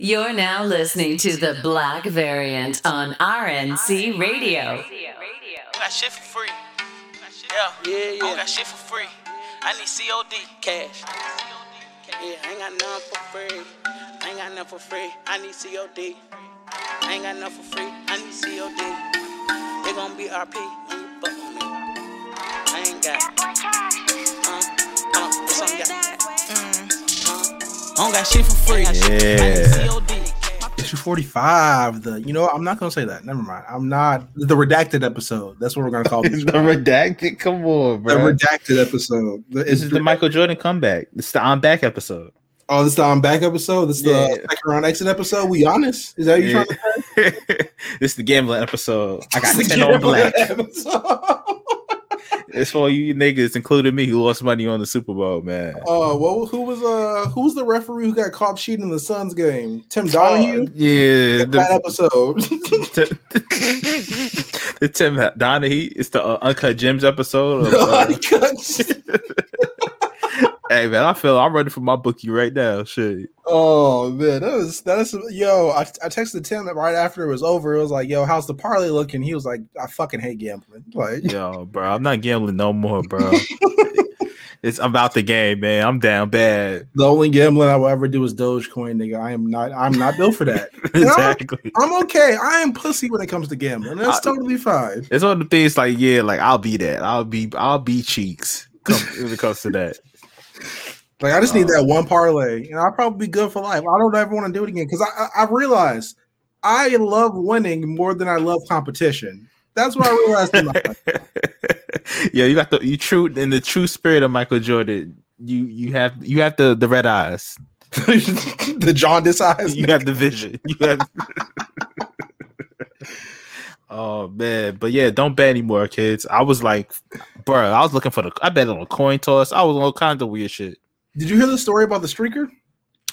You're now listening to the Black Variant on RNC Radio. got shit for free. Yeah, Yeah, yeah. don't got shit for free. I need COD. Cash. Yeah, I ain't got nothing for free. I ain't got nothing for free. I need COD. I ain't got nothing for free. I need COD. They gon' be RP when you fuck with me. I ain't got. I don't got shit for free. I Yeah. need COD. Issue 45. The you know? I'm not gonna say that. Never mind. I'm not the redacted episode. That's what we're gonna call it. the this. redacted. Come on, bro. the redacted episode. The- this is the Michael Jordan comeback. This is the I'm back episode. Oh, this is the I'm back episode. This is the Yeah. second round exit episode. We honest? Is that what you're Yeah. trying to this is the gambling episode. I got say? 10 on black. It's for you niggas, including me, who lost money on the Super Bowl, man. Uh, well, who was uh, who was the referee who got caught cheating in the Suns game? Tim Donaghy. yeah, that the, episode. the Tim Donaghy. It's the uh, Uncut Gems episode. Of, uh, hey man, I feel I'm ready for my bookie right now. Shit. oh man, that was that is yo. I, I texted Tim right after it was over. It was like, yo, how's the parlay looking? He was like, I fucking hate gambling. Like, Yo, bro, I'm not gambling no more, bro. it's about the game, man. I'm down bad. the only gambling I will ever do is Dogecoin, nigga. I am not. I'm not built for that. And I'm- exactly. I'm okay. I am pussy when it comes to gambling. That's I- totally fine. It's one of the things like, yeah, like I'll be that. I'll be I'll be cheeks come, when it comes to that. Like I just need uh, that one parlay, and I'll probably be good for life. I don't ever want to do it again because I, I I realize I love winning more than I love competition. That's what I realized. in life. yeah, you got the you true in the true spirit of Michael Jordan. You you have you have the the red eyes. the jaundice eyes. You have the vision. You have. oh man, but yeah, don't bet anymore, kids. I was like, bro, I was looking for the. I bet on a coin toss. I was on all kinds of weird shit. Did you hear the story about the streaker?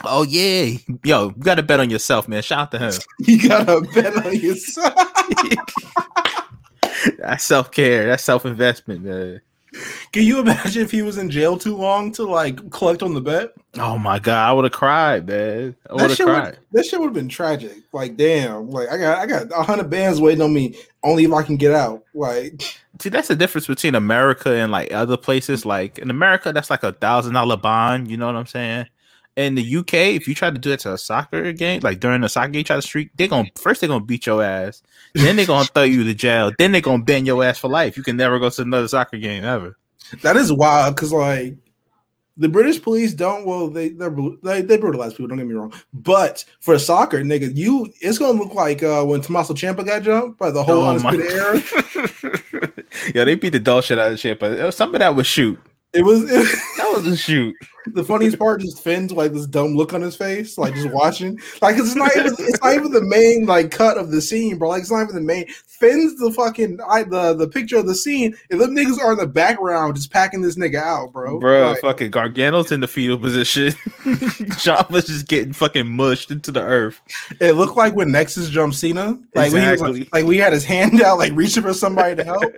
Oh yeah, yo, you got to bet on yourself, man. Shout out to him. You gotta bet on yourself. That's self care. That's self investment, man. Can you imagine if he was in jail too long to like collect on the bet? Oh my god, I would have cried, man. I would have shit cried. would that shit would have been tragic. Like, damn, like I got I got a hundred bands waiting on me. Only if I can get out. Like, See, that's the difference between America and like other places. Like in America, that's like a thousand dollar bond. You know what I'm saying? In the UK, if you try to do it to a soccer game, like during a soccer game, try to streak, they're gonna first they're gonna beat your ass, then they're gonna throw you to jail, then they're gonna ban your ass for life. You can never go to another soccer game ever. that is wild because like the British police don't well they they they brutalize people. Don't get me wrong, but for soccer, nigga, you it's gonna look like uh, when Tommaso Ciampa got jumped by the whole Oh undisputed era. yeah, they beat the dog shit out of shit, but it was- some of that was shoot. It was That was a shoot. the funniest part. Just Finn's like this dumb look on his face, like just watching. Like it's not even it's not even the main like cut of the scene, bro. Like it's not even the main. Finn's the fucking I, the the picture of the scene, and them niggas are in the background just packing this nigga out, bro. Bro, Like, fucking Gargano's in the fetal position. John just getting fucking mushed into the earth. It looked like when Nexus jumped Cena. Like he was like, like we had his hand out, like reaching for somebody to help.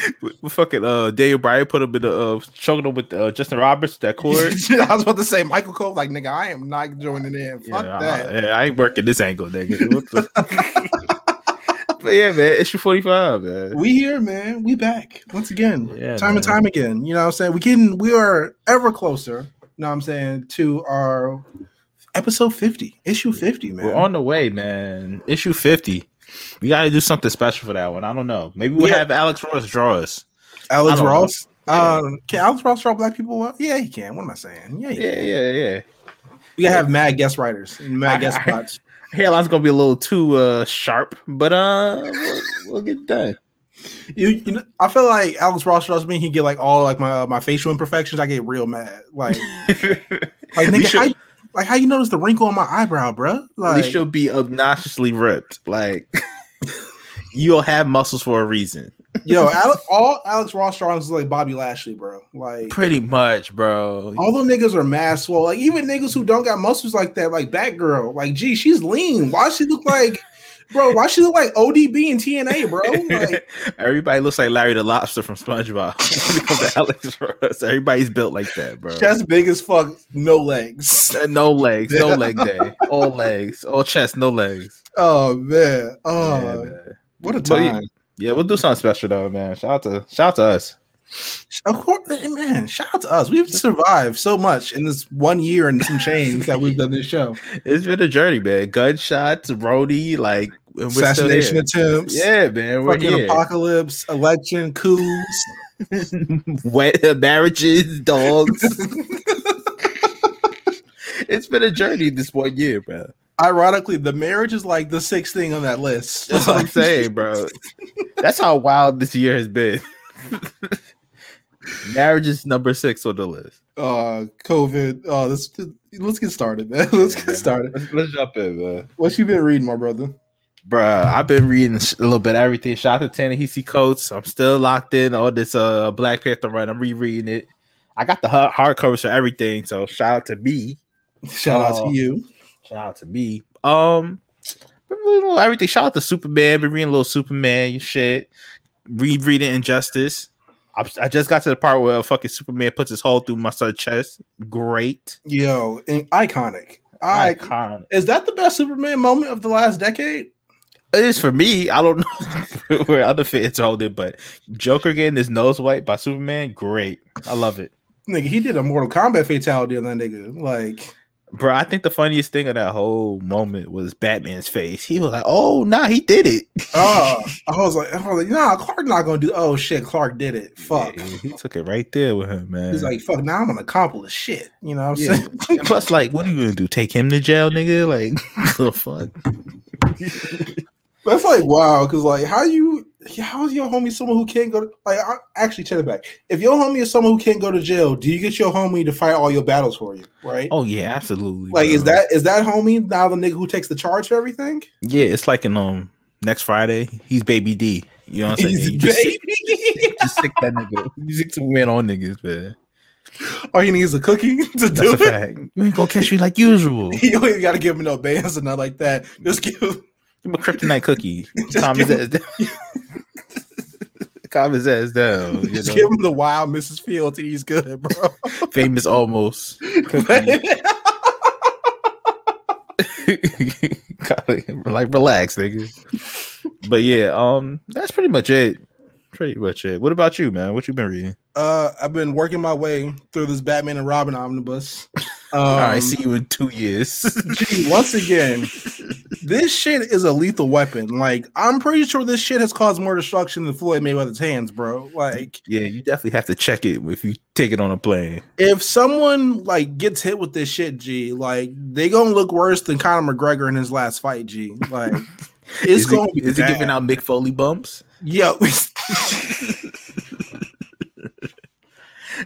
Fucking uh Daniel Bryan put him in the uh choking him with uh, Justin Roberts that cord. I was about to say Michael Cole, like nigga, I am not joining in. Fuck yeah, that. I, yeah, I ain't working this angle, nigga. But yeah, man, issue forty five, man. We here, man. We back once again. Yeah, time and time again. You know what I'm saying? We getting we are ever closer, you know what I'm saying, to our episode 50, issue 50, man. We're on the way, man. Issue fifty. We got to do something special for that one. I don't know. Maybe we'll Yeah. have Alex Ross draw us. Alex Ross. Um, can Alex Ross draw black people? Well? Yeah, he can. What am I saying? Yeah, Yeah, can. yeah, yeah. We gotta have mad guest writers, and mad I- guest spots. Hairline's gonna be a little too uh sharp, but uh, we'll, we'll get done. You, you know, I feel like Alex Ross draws me. He get like all like my my facial imperfections. I get real mad. Like, like nigga, should- how, you- like how you notice the wrinkle on my eyebrow, bruh? Like, they should be obnoxiously ripped. Like you'll have muscles for a reason. yo, Ale- all Alex Ross drawings is like Bobby Lashley, bro. Like, Pretty much, bro. all them niggas are mass swole. Like, even niggas who don't got muscles like that, like Batgirl. Like, gee, she's lean. Why does she look like bro. Why she look like ODB and TNA, bro? Like, Everybody looks like Larry the Lobster from SpongeBob. When it comes to Alex Ross, Everybody's built like that, bro. chest big as fuck, no legs. Uh, no legs, no leg day. All legs, all chest, no legs. Oh man, oh Yeah, man. what a But yeah, time! yeah, we'll do something special though, man. Shout out to shout out to us. Of course, man. Shout out to us. We've survived so much in this one year and some change that we've done this show. It's been a journey, man. Gunshots, roadie, like and we're still Assassination attempts. Yeah, man. We're Fucking here. apocalypse, election, coups. Wet marriages, dogs. it's been a journey this one year, bro. Ironically, the marriage is like the sixth thing on that list. That's what I'm saying, bro. That's how wild this year has been. Marriage is number six on the list. uh COVID. Oh, let's let's get started, man. Let's get started. Let's, let's jump in, man. What you been reading, my brother? Bruh, I've been reading a little bit of everything. Shout out to Ta-Nehisi Coates. I'm still locked in on this uh Black Panther run. I'm rereading it. I got the hard hardcovers for everything. So shout out to me. Shout out to you. Shout out to me. Um, everything. Shout out to Superman. Been reading a little Superman. Shit. Read reading Injustice. I, I just got to the part where fucking Superman puts his hole through my son's chest. Great. Yo, and iconic. I Icon. is that the best Superman moment of the last decade? It is for me. I don't know where other fans hold it, but Joker getting his nose wiped by Superman, great. I love it. Nigga, he did a Mortal Kombat fatality on that nigga. Like, Bro, I think the funniest thing of that whole moment was Batman's face. He was like, "Oh, nah, he did it." oh, I was like, I was like, nah, Clark not gonna do. Oh shit, Clark did it. Fuck. Yeah, he took it right there with him, man. He's like, fuck. Now I'm gonna accomplish shit. You know what I'm Yeah. saying? Plus, like, what are you gonna do? Take him to jail, nigga? Like, the fuck? That's like wow, because like how you how is your homie someone who can't go to like I, actually take it back. If your homie is someone who can't go to jail, do you get your homie to fight all your battles for you? Right? Oh yeah, absolutely. like is that is that homie now the nigga who takes the charge for everything? Yeah, it's like in um next Friday. He's Baby D. You know what I'm saying? He's You just, baby. just stick that nigga. You stick some man on niggas, man. All he needs is a cookie to That's do a it. fact. You ain't gonna catch me like usual. You don't even gotta give him no bands or nothing like that. Just give him Give him a kryptonite cookie. Just Calm his give ass down. Calm his ass down. You just know? give him the wild Mrs. Fields. He's good, bro. Famous almost. Like relax, nigga. But yeah, um, that's pretty much it. Pretty much it. What about you, man? What you been reading? uh, I've been working my way through this Batman and Robin omnibus. Um, All right, see you in two years. Gee, once again, this shit is a lethal weapon. Like, I'm pretty sure this shit has caused more destruction than Floyd Mayweather's hands, bro. Like, yeah, you definitely have to check it if you take it on a plane. if someone like gets hit with this shit, G, like they gonna look worse than Conor McGregor in his last fight, G. Like, it's is gonna he, be is he giving out Mick Foley bumps? Yo,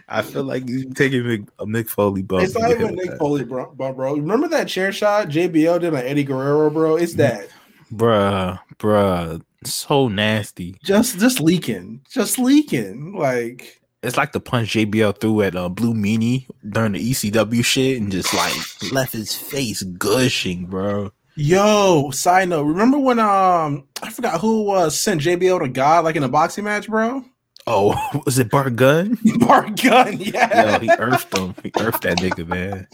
I feel like he's taking Mick, a Mick Foley bump. it's not even Nick. Foley, bro, bro, bro. Remember that chair shot JBL did on Eddie Guerrero, bro? It's that bruh, bruh, so nasty. just just leaking, just leaking. Like, It's like the punch JBL threw at uh, Blue Meanie during the ECW shit and just like left his face gushing, bro. Yo, side note, remember when um I forgot who was sent JBL to God like in a boxing match, bro? Oh, was it Bart Gunn? Mark Gunn, yeah. Yo, he earthed him. He earthed that nigga, man.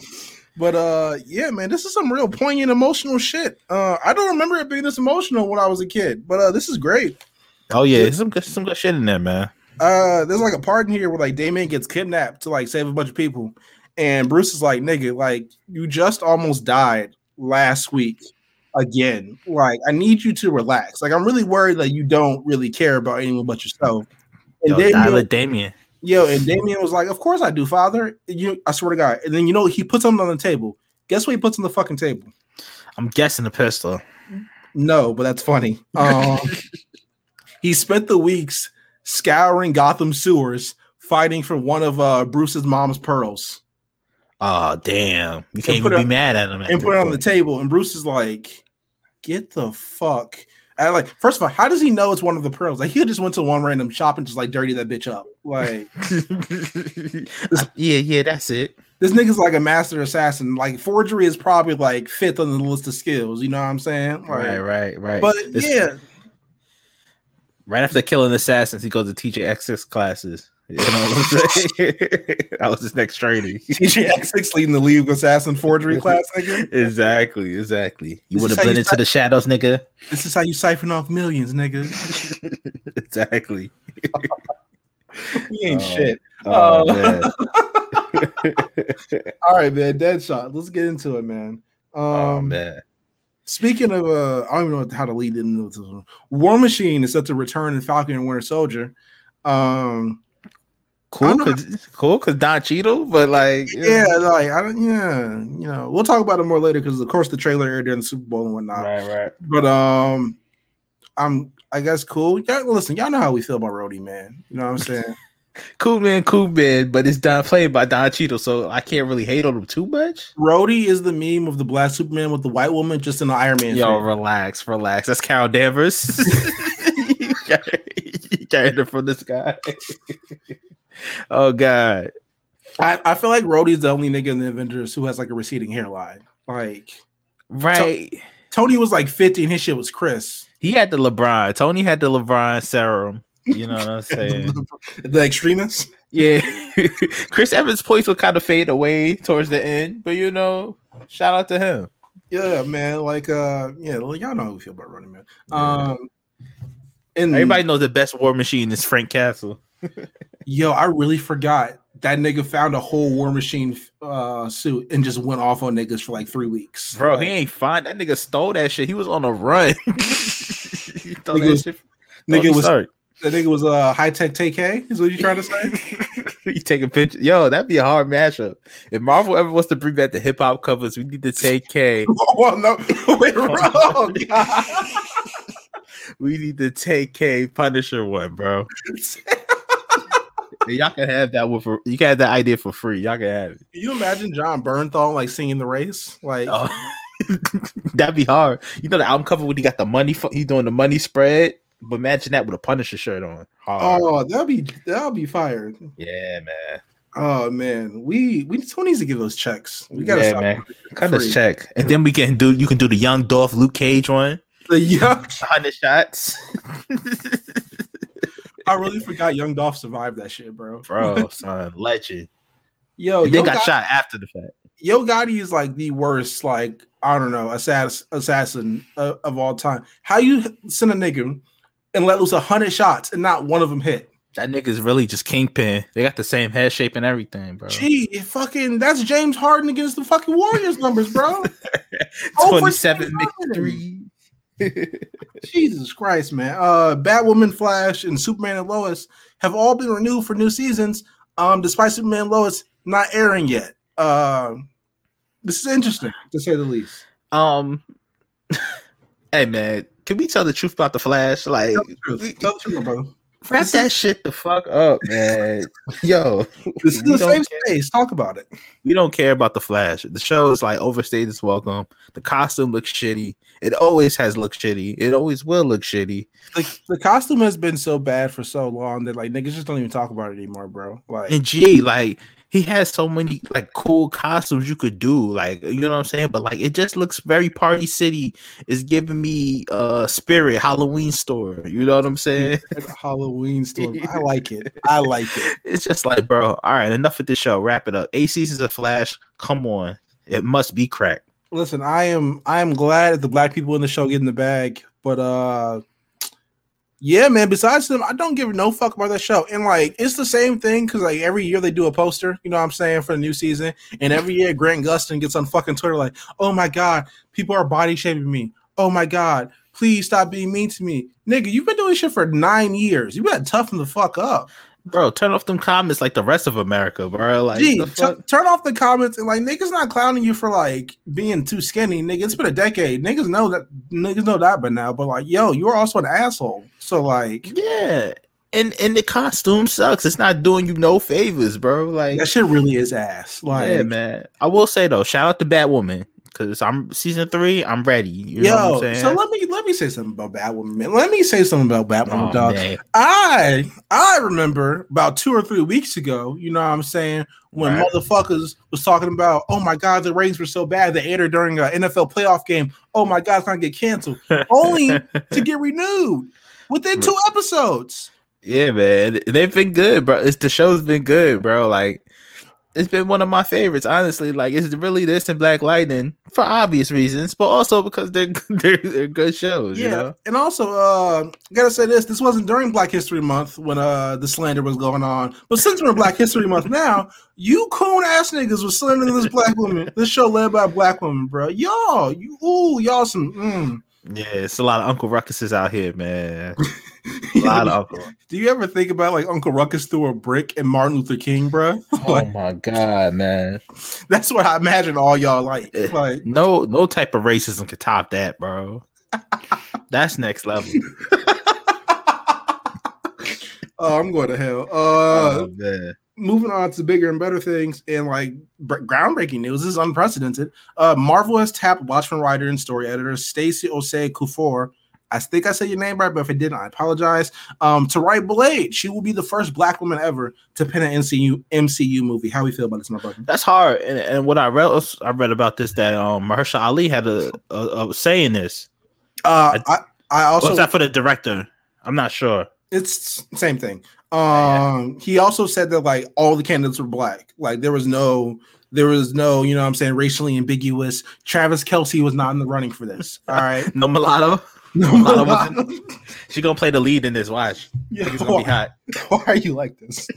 But uh yeah, man, this is some real poignant emotional shit. Uh I don't remember it being this emotional when I was a kid, but uh this is great. Oh yeah, some good, some good shit in there, man. Uh there's like a part in here where like Damian gets kidnapped to like save a bunch of people. And Bruce is like, nigga, like you just almost died last week again. Like, I need you to relax. Like, I'm really worried that you don't really care about anyone but yourself. And Yo, Damian- Damian. Yo, and Damian was like, "Of course I do, Father." You, I swear to God. And then you know he puts something on the table. Guess what he puts on the fucking table? I'm guessing a pistol. No, but that's funny. Um, he spent the weeks scouring Gotham sewers, fighting for one of uh, Bruce's mom's pearls, Oh damn, you can't even be mad at him. and put it on the table. And Bruce is like, "Get the fuck." I like first of all, how does he know it's one of the pearls? Like he just went to one random shop and just like dirty that bitch up. Like yeah, yeah, that's it. this nigga's like a master assassin. Like forgery is probably like fifth on the list of skills. You know what I'm saying? Like, Right, right, right. But It's- yeah, right after killing assassins, he goes to TJX classes. You know what I'm saying? that was his next training. TJX six leading the League of Assassin forgery class, nigga. exactly, exactly. You would have blended into the shadows, nigga. This is how you siphon off millions, nigga. exactly. We ain't Oh. shit. Oh, man. All right, man. Deadshot. Let's get into it, man. Um, oh man. Speaking of, uh, I don't even know how to lead into this one. War Machine is set to return in Falcon and Winter Soldier. Um, Cool, cause, cool, cause Don Cheadle, but like, yeah, like I don't, yeah, you know, we'll talk about it more later because of course the trailer aired during the Super Bowl and whatnot. right, right. But um, I'm, I guess, cool. Y'all, listen, y'all know how we feel about Rhodey, man. You know what I'm saying? Cool man, cool man, but it's done played by Don Cheadle, so I can't really hate on him too much. Rhodey is the meme of the black Superman with the white woman, just in the Iron Man. Yo, suit. relax, relax. That's Carol Danvers. you carried it from this guy. Oh God. I, I feel like Rhodey's the only nigga in the Avengers who has like a receding hairline. Like Right. Tony was like 50 and his shit was Chris. He had the LeBron. Tony had the LeBron serum. You know what I'm saying? the extremists. yeah. Chris Evans' points will kind of fade away towards the end, but you know, shout out to him. Yeah, man. Like, uh, yeah, well, y'all know how we feel about running man. Yeah. Um, and Everybody knows the best war machine is Frank Castle. Yo, I really forgot that nigga found a whole War Machine uh suit and just went off on niggas for like three weeks. Bro, he ain't fine. That nigga stole that shit. He was on a run. He stole Nigga that was- shit. nigga was sorry. that nigga was uh high tech TK. Is what you trying to say? you take a picture. Yo, that'd be a hard matchup. If Marvel ever wants to bring back the hip hop covers, we need to Tay-K. oh no, wait, wrong. We need to Tay-K Punisher one, bro. Y'all can have that one for you can have that idea for free. Y'all can have it. Can you imagine Jon Bernthal like singing the race? Like, Oh. That'd be hard. You know the album cover when he got the money he's doing the money spread. But imagine that with a Punisher shirt on. Hard. oh, that'll be that'll be fired. Yeah, man. Oh man, we we someone needs to give those checks. We gotta yeah, stop man. Cut this check, and then we can do. You can do the young Dolph Luke Cage one. the young. Hundred shots, I really forgot Young Dolph survived that shit, bro. bro. Son, legend. Yo, they Yo, got Gotti, shot after the fact. Yo Gotti is like the worst, like I don't know, assassin assassin uh, of all time. How you send a nigga and let loose a hundred shots and not one of them hit? That nigga's really just kingpin. They got the same head shape and everything, bro. Gee, fucking that's James Harden against the fucking Warriors numbers, bro. Twenty-seven three. Jesus Christ, man. Uh Batwoman, Flash, and Superman and Lois have all been renewed for new seasons. Um, despite Superman and Lois not airing yet. Um, this is interesting to say the least. Um, hey man, can we tell the truth about the Flash? Like, Tell the truth. Tell the truth, brother. Wrap that shit the fuck up, man. Yo, This is the same care. space. Talk about it. we don't care about the Flash. The show is like overstayed its welcome. The costume looks shitty. It always has looked shitty. It always will look shitty. The, the costume has been so bad for so long that like niggas just don't even talk about it anymore, bro. Like And gee, like he has so many like cool costumes you could do, like you know what I'm saying. But like it just looks very Party City. Is giving me uh Spirit Halloween store. You know what I'm saying? Halloween store. I like it. I like it. It's just like, bro. All right, enough of this show. Wrap it up. Eight seasons of Flash. Come on, it must be cracked. Listen, I am I am glad that the black people in the show get in the bag, but uh yeah, man. Besides them, I don't give no fuck about that show. And like, it's the same thing because like every year they do a poster, you know what I'm saying, for the new season. And every year Grant Gustin gets on fucking Twitter like, oh my god, people are body shaming me. Oh my god, please stop being mean to me, nigga. You've been doing shit for nine years. You better toughen the fuck up. Bro, turn off them comments like the rest of America, bro. Like, Gee, fuck? turn off the comments and like niggas not clowning you for like being too skinny, nigga. It's been a decade. Niggas know that niggas know that by now. But like, yo, you're also an asshole. So like yeah. And and the costume sucks. It's not doing you no favors, bro. Like, that shit really is ass. Like yeah, man. I will say though, shout out to Batwoman. Because I'm season three. I'm ready. You know what I'm Yo, saying? so let me let me say something about Batwoman, man. Let me say something about Batwoman, Oh, dog. man. I I remember about two or three weeks ago, you know what I'm saying, when Right. motherfuckers was talking about, oh my god, the ratings were so bad they aired during an NFL playoff game. Oh my god, it's gonna get canceled. Only to get renewed within two episodes. Yeah, man, they've been good, bro. It's the show's been good, bro. Like, it's been one of my favorites, honestly. Like, it's really this and Black Lightning for obvious reasons, but also because they're they're, they're good shows. Yeah, You know? and also, uh, gotta say this: this wasn't during Black History Month when uh the slander was going on, but since we're in Black History Month now, you coon ass niggas was slandering this black woman, this show led by a black woman, bro. Y'all, you ooh, y'all some. Mm. Yeah, it's a lot of Uncle Ruckuses out here, man. A lot of Uncle. Do you ever think about like Uncle Ruckus threw a brick and Martin Luther King, bro? Oh my god, man! That's what I imagine all y'all like. Like, No, no type of racism could top that, bro. That's next level. oh, I'm going to hell. Uh, oh moving on to bigger and better things and like br- groundbreaking news. This is unprecedented. Uh, Marvel has tapped Watchmen writer and story editor Stacey Osei Kuffour. I think I said your name right, but if I didn't, I apologize. Um, to write Blade, she will be the first black woman ever to pen an MCU MCU movie. How we feel about this, my brother? That's hard. And, and what I read, I read about this that um Mahershala Ali had a, a, a say in this. Uh, I, I also What's that for the director? I'm not sure. it's same thing. Um, he also said that like all the candidates were black. Like there was no, there was no, you know, what I'm saying racially ambiguous. Travis Kelce was not in the running for this. All right, No mulatto. No, Mulatto mulatto. wasn't- She gonna play the lead in this. Watch. Yeah, It's gonna be why, hot. why are you like this?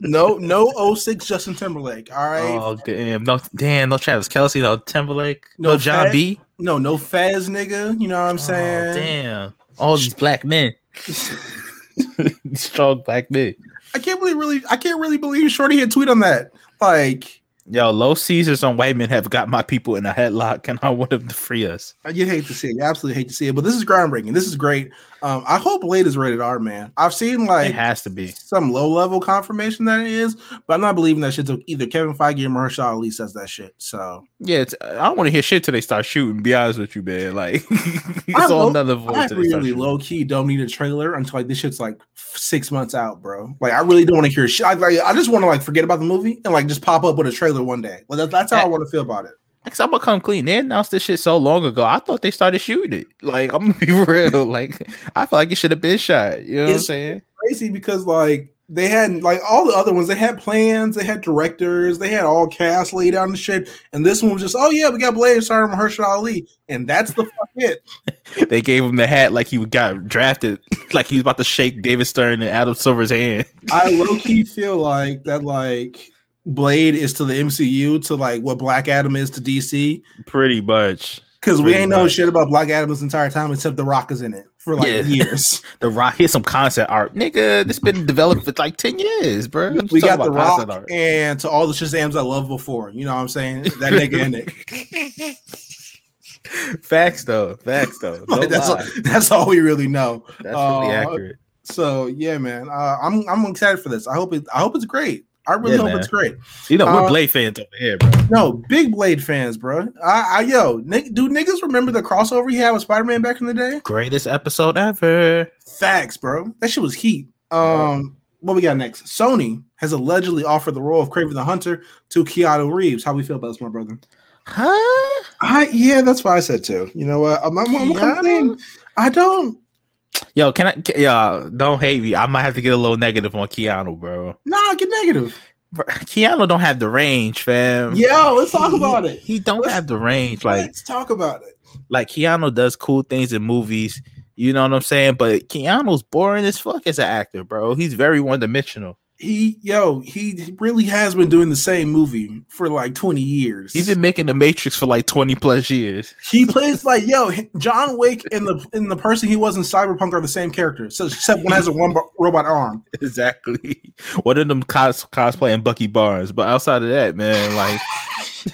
no, no 06 Justin Timberlake. All right, Oh damn! No, damn! No Travis Kelce. No Timberlake. No, No John Fed. B. no, no Fez nigga. You know what I'm Oh, saying? damn! All these black men. Strong black men. I can't believe really, I can't really believe Shorty had tweet on that. Like, Yo, low Caesars on white men have got my people in a headlock, and I want them to free us. you hate to see it. You absolutely hate to see it, but this is groundbreaking. This is great. Um, I hope Blade is rated R, man. I've seen like it has to be. some low level confirmation that it is, but I'm not believing that shit till either Kevin Feige or Mahershala Ali says that shit. So Yeah, it's, I don't want to hear shit till they start shooting. Be honest with you, man. Like I it's on another voice. I really low key don't need a trailer until like this shit's like six months out, bro. Like I really don't want to hear shit. I, like I just want to like forget about the movie and like just pop up with a trailer one day. Like that, that's how I want to feel about it. Cause I'm gonna come clean. They announced this shit so long ago. I thought they started shooting it. Like I'm gonna be real. Like I feel like it should have been shot. You know what I'm saying? Crazy because like they hadn't like all the other ones, they had plans, they had directors, they had all cast laid out and shit. And this one was just, oh yeah, we got Blade starring Mahershala Ali, and that's the fuck it. They gave him the hat like he got drafted, like he was about to shake David Stern and Adam Silver's hand. I low key feel like that like Blade is to the MCU to like what Black Adam is to DC. Pretty much. Because we Pretty ain't know shit about Black Adam this entire time except The Rock is in it for like Yeah. years. The Rock. Here's some concept art, nigga. This been developed for like ten years, bro. I'm we got The Rock art. and to all the Shazams I loved before. You know what I'm saying? That nigga in it. Facts though. Facts though. No Like, that's, all, lie. that's all we really know. That's really Uh, accurate. So yeah, man. Uh, I'm I'm excited for this. I hope it I hope it's great. I really Yeah, hope man. it's great. You know, we're uh, Blade fans over here, bro. No, big Blade fans, bro. I, I yo, Nick, do niggas remember the crossover he had with Spider Man back in the day? Greatest episode ever. Facts, bro. That shit was heat. Um, what we got next? Sony has allegedly offered the role of Kraven the Hunter to Keanu Reeves. How we feel about this, my brother? Huh? I yeah, that's what I said too. You know what? I'm, I'm, I'm Keanu? complaining. I don't. Yo, can I? Can, yeah, don't hate me. I might have to get a little negative on Keanu, bro. Nah, get negative. Bro, Keanu don't have the range, fam. Yo, let's talk He- about it. He don't Let's- have the range. Like, Let's talk about it. like Keanu does cool things in movies. You know what I'm saying? But Keanu's boring as fuck as an actor, bro. He's very one dimensional. He yo, he really has been doing the same movie for like 20 years. He's been making the Matrix for like 20 plus years. he plays like yo, John Wick and the and the person he was in Cyberpunk are the same character. So except one has a one robot arm. Exactly. One of them cos- cosplaying Bucky Barnes, but outside of that, man, like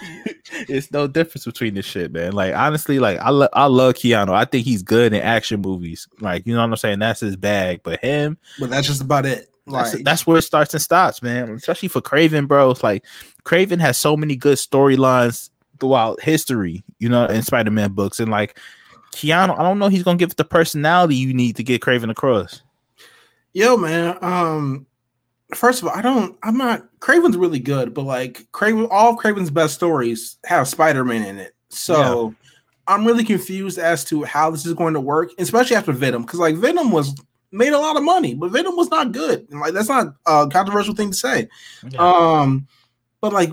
it's no difference between this shit, man. Like honestly, like I lo- I love Keanu. I think he's good in action movies. Like you know what I'm saying. That's his bag. But him, But that's just about it. That's, Like that's where it starts and stops, man. Especially for Kraven, bro. It's like Kraven has so many good storylines throughout history, you know, in Spider-Man books. And like Keanu, I don't know he's gonna give it the personality you need to get Kraven across. Yo, man. Um, first of all, I don't. I'm not. Kraven's really good, but like Kraven, all of Kraven's best stories have Spider-Man in it. So I'm really confused as to how this is going to work, especially after Venom, because like Venom was made a lot of money, but Venom was not good. And, like that's not a controversial thing to say. Um, but like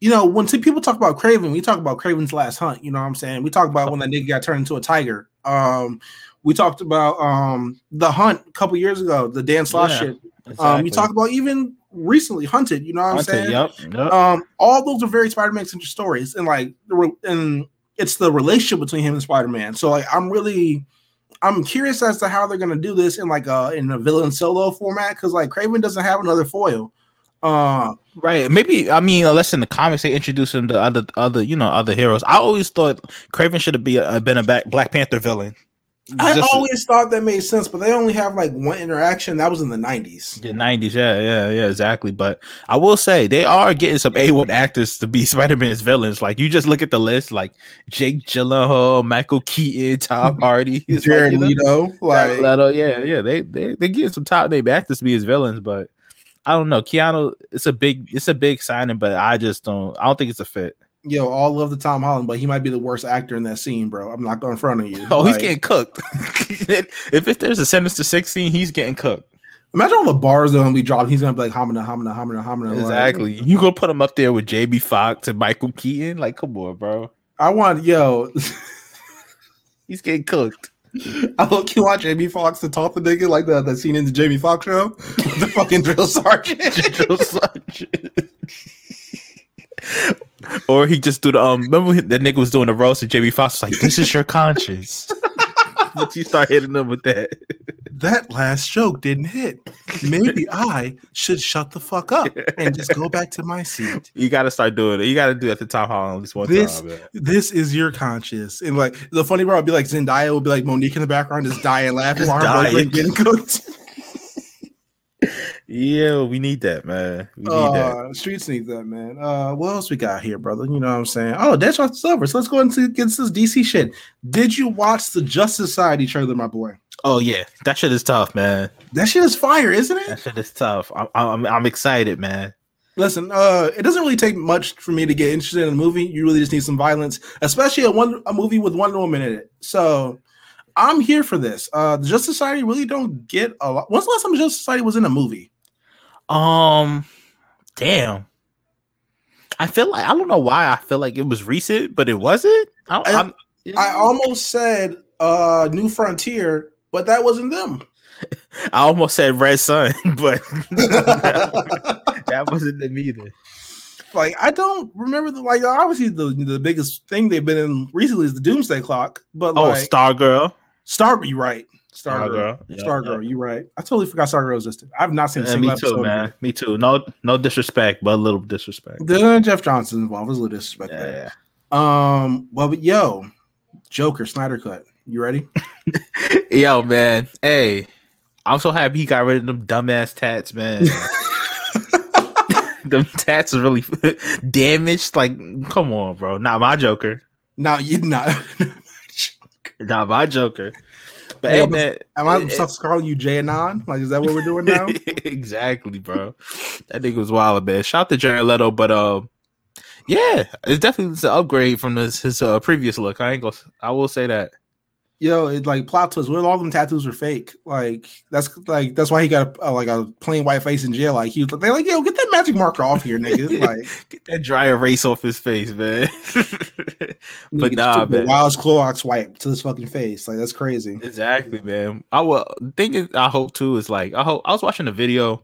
you know, when people talk about Kraven, we talk about Kraven's Last Hunt. You know what I'm saying? We talk about when that nigga got turned into a tiger. Um, we talked about um the Hunt a couple years ago, the Dan Slott Yeah, shit. Um, exactly. you talk about even recently Hunted. You know what I'm Hunted, saying? Yep. yep. Um, all those are very Spider-Man centric stories, and like and it's the relationship between him and Spider-Man. So like, I'm really. I'm curious as to how they're gonna do this in like a in a villain solo format because like Kraven doesn't have another foil. Uh, Right. Maybe I mean, unless in the comics they introduce him to other other you know other heroes. I always thought Kraven should have be been a Black Panther villain. I Just always thought that made sense, but they only have like one interaction. That was in the '90s. the nineties, yeah, yeah, yeah, exactly. But I will say they are getting some A one actors to be Spider Man's villains. Like you just look at the list, like Jake Gyllenhaal, Michael Keaton, Tom Hardy, It's like, Jared Leto, like Leto, yeah, yeah. They they they getting some top name actors to be his villains, but I don't know. Keanu, it's a big it's a big signing, but I just don't. I don't think it's a fit. Yo, all love the Tom Holland, but he might be the worst actor in that scene, bro. I'm not going in front of you. Oh, he's getting cooked. if, if there's a sentence Sinister 16, he's getting cooked. Imagine all the bars that are gonna be dropped. He's gonna be like homina, homina, homina, homina. like- Exactly. You gonna put him up there with Jamie Foxx and Michael Keaton? Like, come on, bro. I want yo. He's getting cooked. I look you want Jamie Foxx to talk the nigga like that that scene in the Jamie Foxx show. the fucking drill sergeant. Drill sergeant. or he just do the um. Remember that nigga was doing the roast and Jamie Foxx was like, "This is your conscience." but you start hitting them with that. that last joke didn't hit. Maybe I should shut the fuck up and just go back to my seat. You got to start doing it. You got to do it at the top Holland at least one This time. man. this is your conscience. And like the funny part would be like Zendaya would be like Monique in the background, just dying laughing while dying. boyfriend getting cooked. Yeah, we need that, man. We need that. Uh, streets need that, man. Uh, what else we got here, brother? You know what I'm saying? Oh, Deadshot's over. So let's go into get this DC shit. Did you watch the Justice Society trailer, my boy? Oh yeah, that shit is tough, man. That shit is fire, isn't it? That shit is tough. I'm I'm, I'm excited, man. Listen, uh, it doesn't really take much for me to get interested in a movie. You really just need some violence, especially a one a movie with Wonder Woman in it. So I'm here for this. Uh, the Justice Society really don't get a lot. When's the last time Justice Society was in a movie? Um, damn. I feel like I don't know why I feel like it was recent, but it wasn't. I, I- I'm- almost said uh, New Frontier, but that wasn't them. I almost said Red Sun, but that wasn't them either. like I don't remember the like obviously the the biggest thing they've been in recently is the Doomsday Clock, but Oh, like Stargirl. Star, you right, Star Stargirl. Girl, Yeah, Star Girl, you right. I totally forgot Star Girl existed. I've not seen a Yeah, single me too, episode. man. Me too. No, no disrespect, but a little disrespect. The Jeff Johnson involved. There's a little disrespect Yeah, there. yeah. Um, well, but yo, Joker Snyder cut. You ready? Yo, man. Hey, I'm so happy he got rid of them dumbass tats, man. them tats are really damaged. Like, come on, bro. Not my Joker. No, you're not. Not my Joker. But Yeah, hey, but- man. Am I it- supposed to call you Jay Anon? Like, is that what we're doing now? exactly, bro. That nigga was wild, man. Shout out to Jared Leto, but um, yeah, it's definitely an upgrade from his his uh, previous look. I ain't gonna. I will say that. Yo, it like plot twist. What all them tattoos were fake? Like that's like that's why he got a, like a plain white face in jail. Like he, they're like, yo, get that magic marker off here, nigga. Like, Get that dry erase off his face, man. but nah, man. Wild's Clorox wipe to his fucking face. Like that's crazy. Exactly, man. I will thinking. I hope too is like I hope I was watching a video,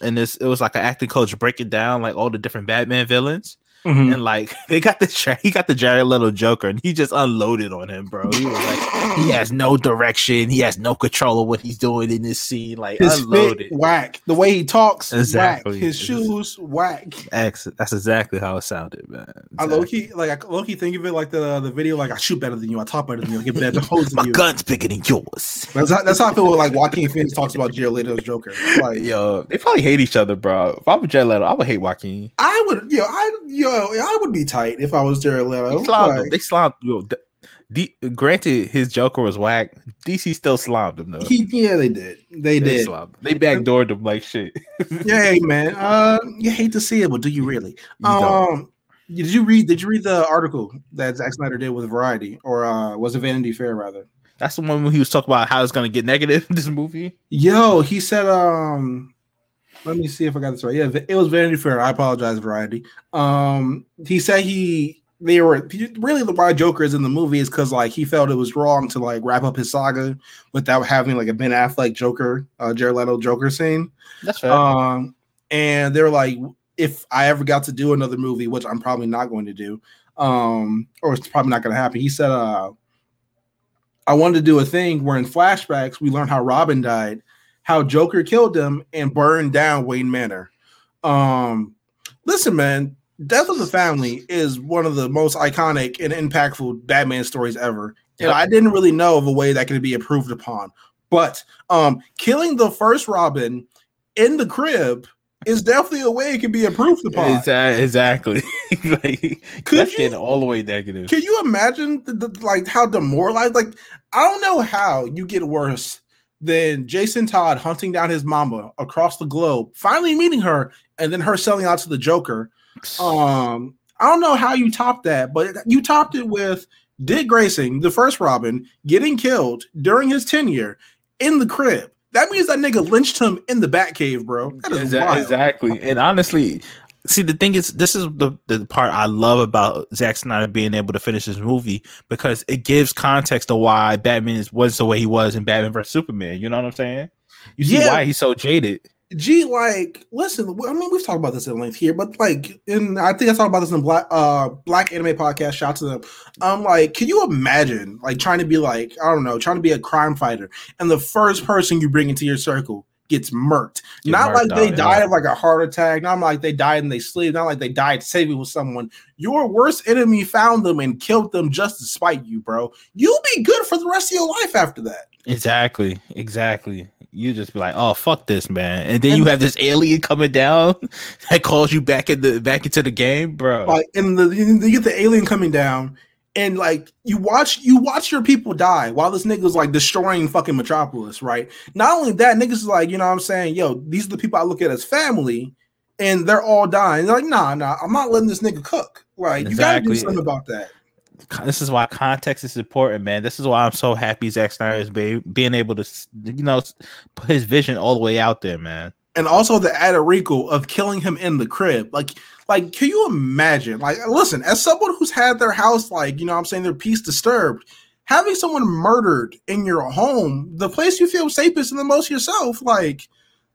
and this it was like an acting coach breaking down like all the different Batman villains, Mhm. and like they got the he got the Jared Leto Joker, and he just unloaded on him, bro. He was like, he has no direction, he has no control of what he's doing in this scene, like His unloaded. fit, whack. The way he talks, Exactly. whack. His shoes, whack. That's exactly how it sounded, man. I low key like I low key think of it like the the video like I shoot better than you, I talk better than you, I get better hoes than My you. gun's bigger than yours. That's how, that's how I feel when like Joaquin Phoenix talks about Jared Leto's Joker. Like Yo, they probably hate each other, bro. If I was Jared Leto, I would hate Joaquin. I would, yo, I, yo, Leto, I would be tight if I was Jared Leto. They slobbed. Like, They slobbed. Yo, D- granted, his Joker was whack. DC still slobbed him though. he, yeah, they did. They They did. slobbed. They backdoored him like shit. yeah, hey, man. Uh, you hate to see it, but do you really? You um, did you read? Did you read the article that Zack Snyder did with Variety, or uh, was it Vanity Fair rather? That's the one when he was talking about how it's gonna get negative. This movie. Yo, he said, um, let me see if I got this right. Yeah, it was Vanity Fair. I apologize, Variety. Um, he said he they were really the why Joker is in the movie is because like he felt it was wrong to like wrap up his saga without having like a Ben Affleck Joker, uh, Jared Leto Joker scene. That's fair. Um, and they're like, if I ever got to do another movie, which I'm probably not going to do, um, or it's probably not going to happen. He said, uh, I wanted to do a thing where in flashbacks we learn how Robin died, how Joker killed him and burned down Wayne Manor. Um, listen, man, Death of the Family is one of the most iconic and impactful Batman stories ever. And I didn't really know of a way that could be improved upon. But um, killing the first Robin in the crib is definitely a way it can be improved upon. Exactly. like, Could you- all the way negative. Can you imagine the, the, like how demoralized? Like I don't know how you get worse than Jason Todd hunting down his mama across the globe, finally meeting her, and then her selling out to the Joker. Um, I don't know how you topped that, but you topped it with Dick Grayson, the first Robin, getting killed during his tenure in the crib. That means that nigga lynched him in the Batcave, bro. That is Exa- wild. exactly. And honestly, see the thing is, this is the the part I love about Zack Snyder being able to finish his movie because it gives context to why Batman is, was the way he was in Batman vs Superman. You know what I'm saying? You see Yeah. why he's so jaded. G, like, listen, I mean, we've talked about this at length here, but like, and I think I talked about this in Black uh Black Anime Podcast. Shout out to them. I'm um, like, can you imagine like trying to be like, I don't know, trying to be a crime fighter, and the first person you bring into your circle gets murked. Get not murked like they out, died yeah. of like a heart attack, not like they died and they sleep, not like they died saving with someone. Your worst enemy found them and killed them just to spite you, bro. You'll be good for the rest of your life after that. Exactly, exactly. You just be like, "Oh, fuck this, man," and then you have this alien coming down that calls you back in the back into the game, bro. like and the you get the alien coming down and like you watch you watch your people die while this nigga's like destroying fucking metropolis right not only that niggas is like you know what i'm saying yo these are the people i look at as family and they're all dying they're like nah nah i'm not letting this nigga cook like you gotta do something about that this is why context is important, man. This is why I'm so happy Zack Snyder is be, being able to, you know, put his vision all the way out there, man. and also the added wrinkle of killing him in the crib. Like, like, can you imagine? Like, listen, as someone who's had their house, like, you know, what I'm saying their peace disturbed, having someone murdered in your home, the place you feel safest and the most yourself, like,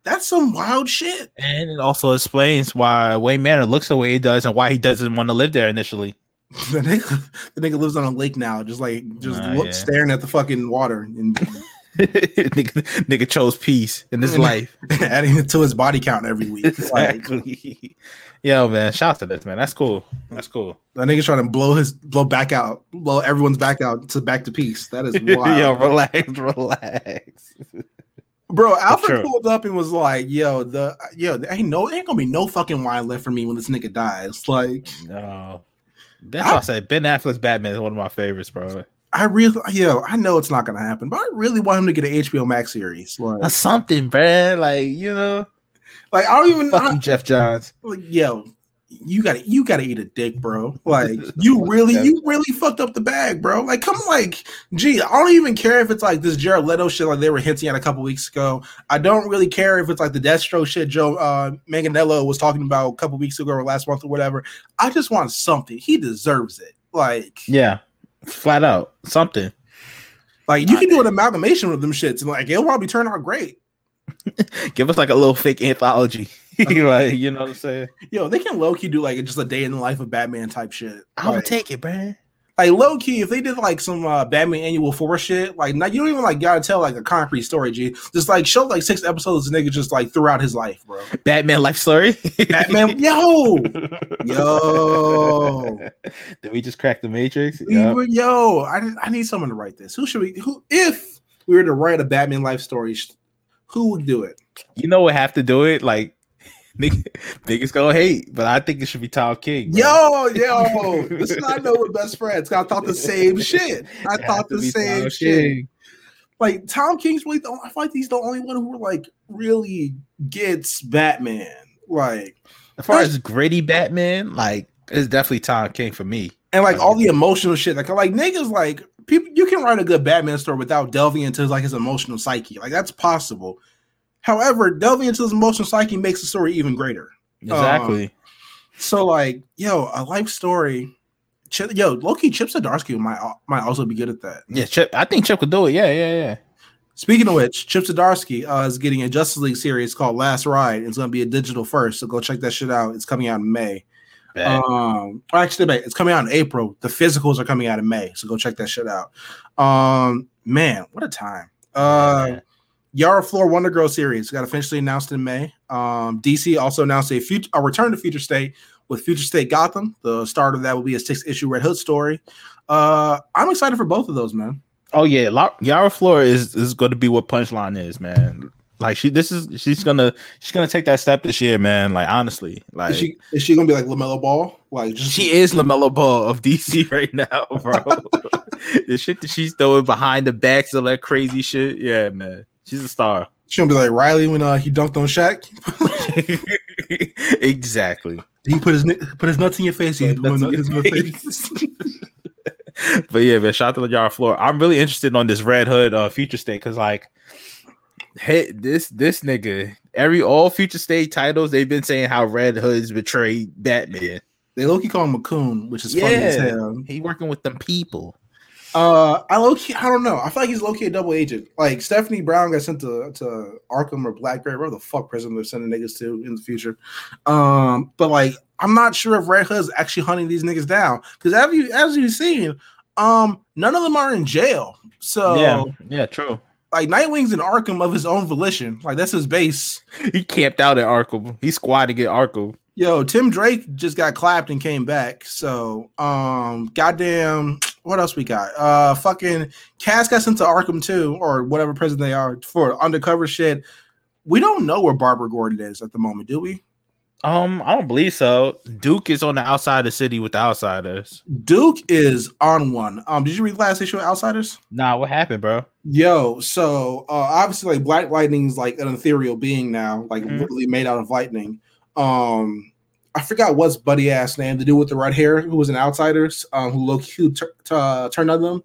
that's some wild shit. And it also explains why Wayne Manor looks the way he does and why he doesn't want to live there initially. The nigga, the nigga lives on a lake now, just like just Ah, look, yeah. staring at the fucking water and nigga, nigga chose peace in his life. adding it to his body count every week. Like, Exactly. Yo, man, shout out to this, man. That's cool. That's cool. that nigga's trying to blow his blow back out, blow everyone's back out to back to peace. That is wild. Yo, relax, relax. Bro, Alfred pulled up and was like, "Yo, the yo, there ain't no, there ain't gonna be no fucking wine left for me when this nigga dies." Like, No. That's why I said Ben Affleck's Batman is one of my favorites, bro. I really, yo, I know it's not gonna happen, but I really want him to get an HBO Max series. Like, That's something, bro. Like, you know, like I don't even, fuck I, you, Geoff Johns. like, yo, you gotta, you gotta eat a dick, bro. Like, you really, you really fucked up the bag, bro. Like, come, like, gee, I don't even care if it's like this Jared Leto shit, like they were hinting at a couple weeks ago. I don't really care if it's like the Deathstroke shit Joe uh, Manganiello was talking about a couple weeks ago or last month or whatever. I just want something. He deserves it. Like, Yeah, flat out something. like you can do an amalgamation of them shits, and like it'll probably turn out great. Give us like a little fake anthology. like, you know what I'm saying? Yo, they can low key do like just a day in the life of Batman type shit. I would Like, take it, bro. like low key, if they did like some uh, Batman Annual Four shit, like now you don't even like gotta tell like a concrete story, G. Just like show like six episodes, of nigga just like throughout his life, bro. Batman life story. Batman, yo, yo, Did we just crack the Matrix? Were- yo, I I need someone to write this. Who should we? Who if we were to write a Batman life story? Who would do it? You know what have to do it? Like Nigg- Niggas gonna hate, but I think it should be Tom King. bro. Yo, yo, this is I know we're best friends. I thought the same shit. I It thought the same Tom shit. King. Like Tom King's really, the, I feel like he's the only one who like really gets Batman. Like, As far as gritty Batman, like it's definitely Tom King for me. and like all the emotional shit. Like, like niggas, like people, you can write a good Batman story without delving into like his emotional psyche. Like that's possible. However, delving into his emotional psyche makes the story even greater. Exactly. So like, yo, a life story. Chip, yo, Loki Chip Zdarsky might might also be good at that. yeah, Chip. I think Chip could do it. Yeah, yeah, yeah. Speaking of which, Chip Zdarsky uh, is getting a Justice League series called Last Ride. It's going to be a digital first, so go check that shit out. It's coming out in May. Bet. Um, actually, it's coming out in April. The physicals are coming out in May, so go check that shit out. Um, man, what a time! Uh, Yeah. Yara Flor Wonder Girl series got officially announced in May. Um, DC also announced a future a return to Future State with Future State Gotham. The start of that will be a six issue Red Hood story. Uh, I'm excited for both of those, man. Oh yeah, La- Yara Flor is is going to be what Punchline is, man. Like she, this is she's gonna she's gonna take that step this year, man. Like honestly, like Is she is she gonna be like Lamelo Ball? Like just she is Lamelo Ball of DC right now, bro. the shit that she's throwing behind the backs of that crazy shit, yeah, man. She's a star. she gonna be like Riley when uh, he dunked on Shaq. exactly. He put his put his nuts in your face. He put nuts in your face. but yeah, man, shout out to the Yara Flor. I'm really interested on this Red Hood uh future state because like hey this this nigga, every all future state titles, they've been saying how Red Hood's betrayed Batman. They low key call him a coon, which is funny as Yeah. hell. He working with them people. Uh, I low key, I don't know. I feel like he's low key a double agent. Like Stephanie Brown got sent to, to Arkham or Blackberry, wherever the fuck prison they're sending niggas to in the future. Um, but like, I'm not sure if Red Hood's actually hunting these niggas down because as you as you've seen, um, none of them are in jail. So yeah, yeah, true. Like Nightwing's in Arkham of his own volition. Like that's his base. He camped out at Arkham. He squatted at Arkham. Yo, Tim Drake just got clapped and came back. So, um, goddamn, what else we got? Uh, fucking Cass got sent to Arkham too, or whatever prison they are for undercover shit. We don't know where Barbara Gordon is at the moment, do we? Um, I don't believe so. Duke is on the outside of the city with the outsiders. Duke is on one. Um, did you read the last issue of Outsiders? Nah, what happened, bro? Yo, so uh, obviously, like Black Lightning's like an ethereal being now, like Mhm. literally made out of lightning. Um, I forgot what's Buddy ass name to do with the red hair, who was an Outsiders, um, who low who tur- t- uh, turned on them.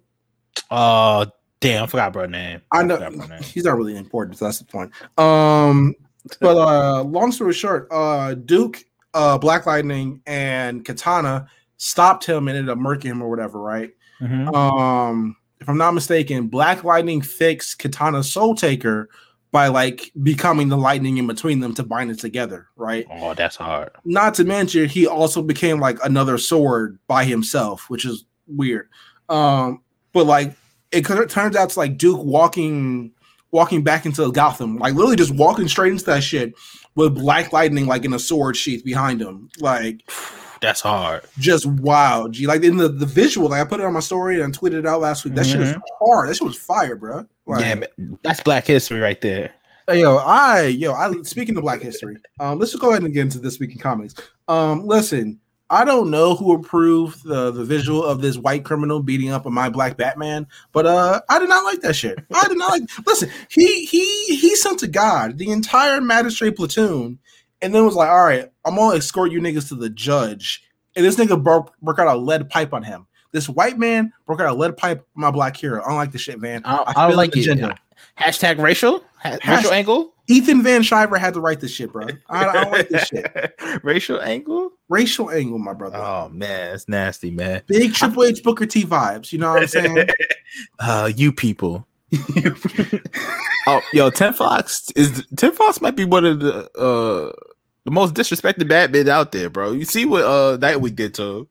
Uh damn, I forgot bro name. I know forgot bro name. he's not really important, so that's the point. Um, but uh, long story short, uh, Duke, uh, Black Lightning, and Katana stopped him and ended up murking him or whatever, right? Mhm. um if i'm not mistaken black lightning fixed katana's Soultaker by like becoming the lightning in between them to bind it together right Oh, that's hard. not to mention he also became like another sword by himself which is weird um but like it turns out to like duke walking walking back into gotham like literally just walking straight into that shit with black lightning like in a sword sheath behind him like That's hard. just wow, G. Like in the, the visual, like I put it on my story and tweeted it out last week. That shit was hard. That shit was fire, bro. Like, yeah, man, that's black history right there. yo, I yo, I speaking of Black History, um, let's just go ahead and get into this week in comics. Um, listen, I don't know who approved the the visual of this white criminal beating up a my black Batman, but uh, I did not like that shit. I did not like. Listen, he he he sent to God the entire magistrate platoon, and then was like, "All right, I'm gonna escort you niggas to the judge." And this nigga broke broke out a lead pipe on him. This white man broke out a lead pipe on my black hero. I don't like this shit, man. I, I, feel like the it. Hashtag racial, ha- racial angle, Ethan Van Sciver had to write this shit, bro. I, I don't like this shit. racial angle. Racial angle, my brother. Oh man, it's nasty, man. Big Triple H Booker T vibes. You know what I'm saying? uh, you people. oh, yo, Tim Fox is Tim Fox might be one of the uh the most disrespected Batman out there, bro. You see what uh Nightwing did to him?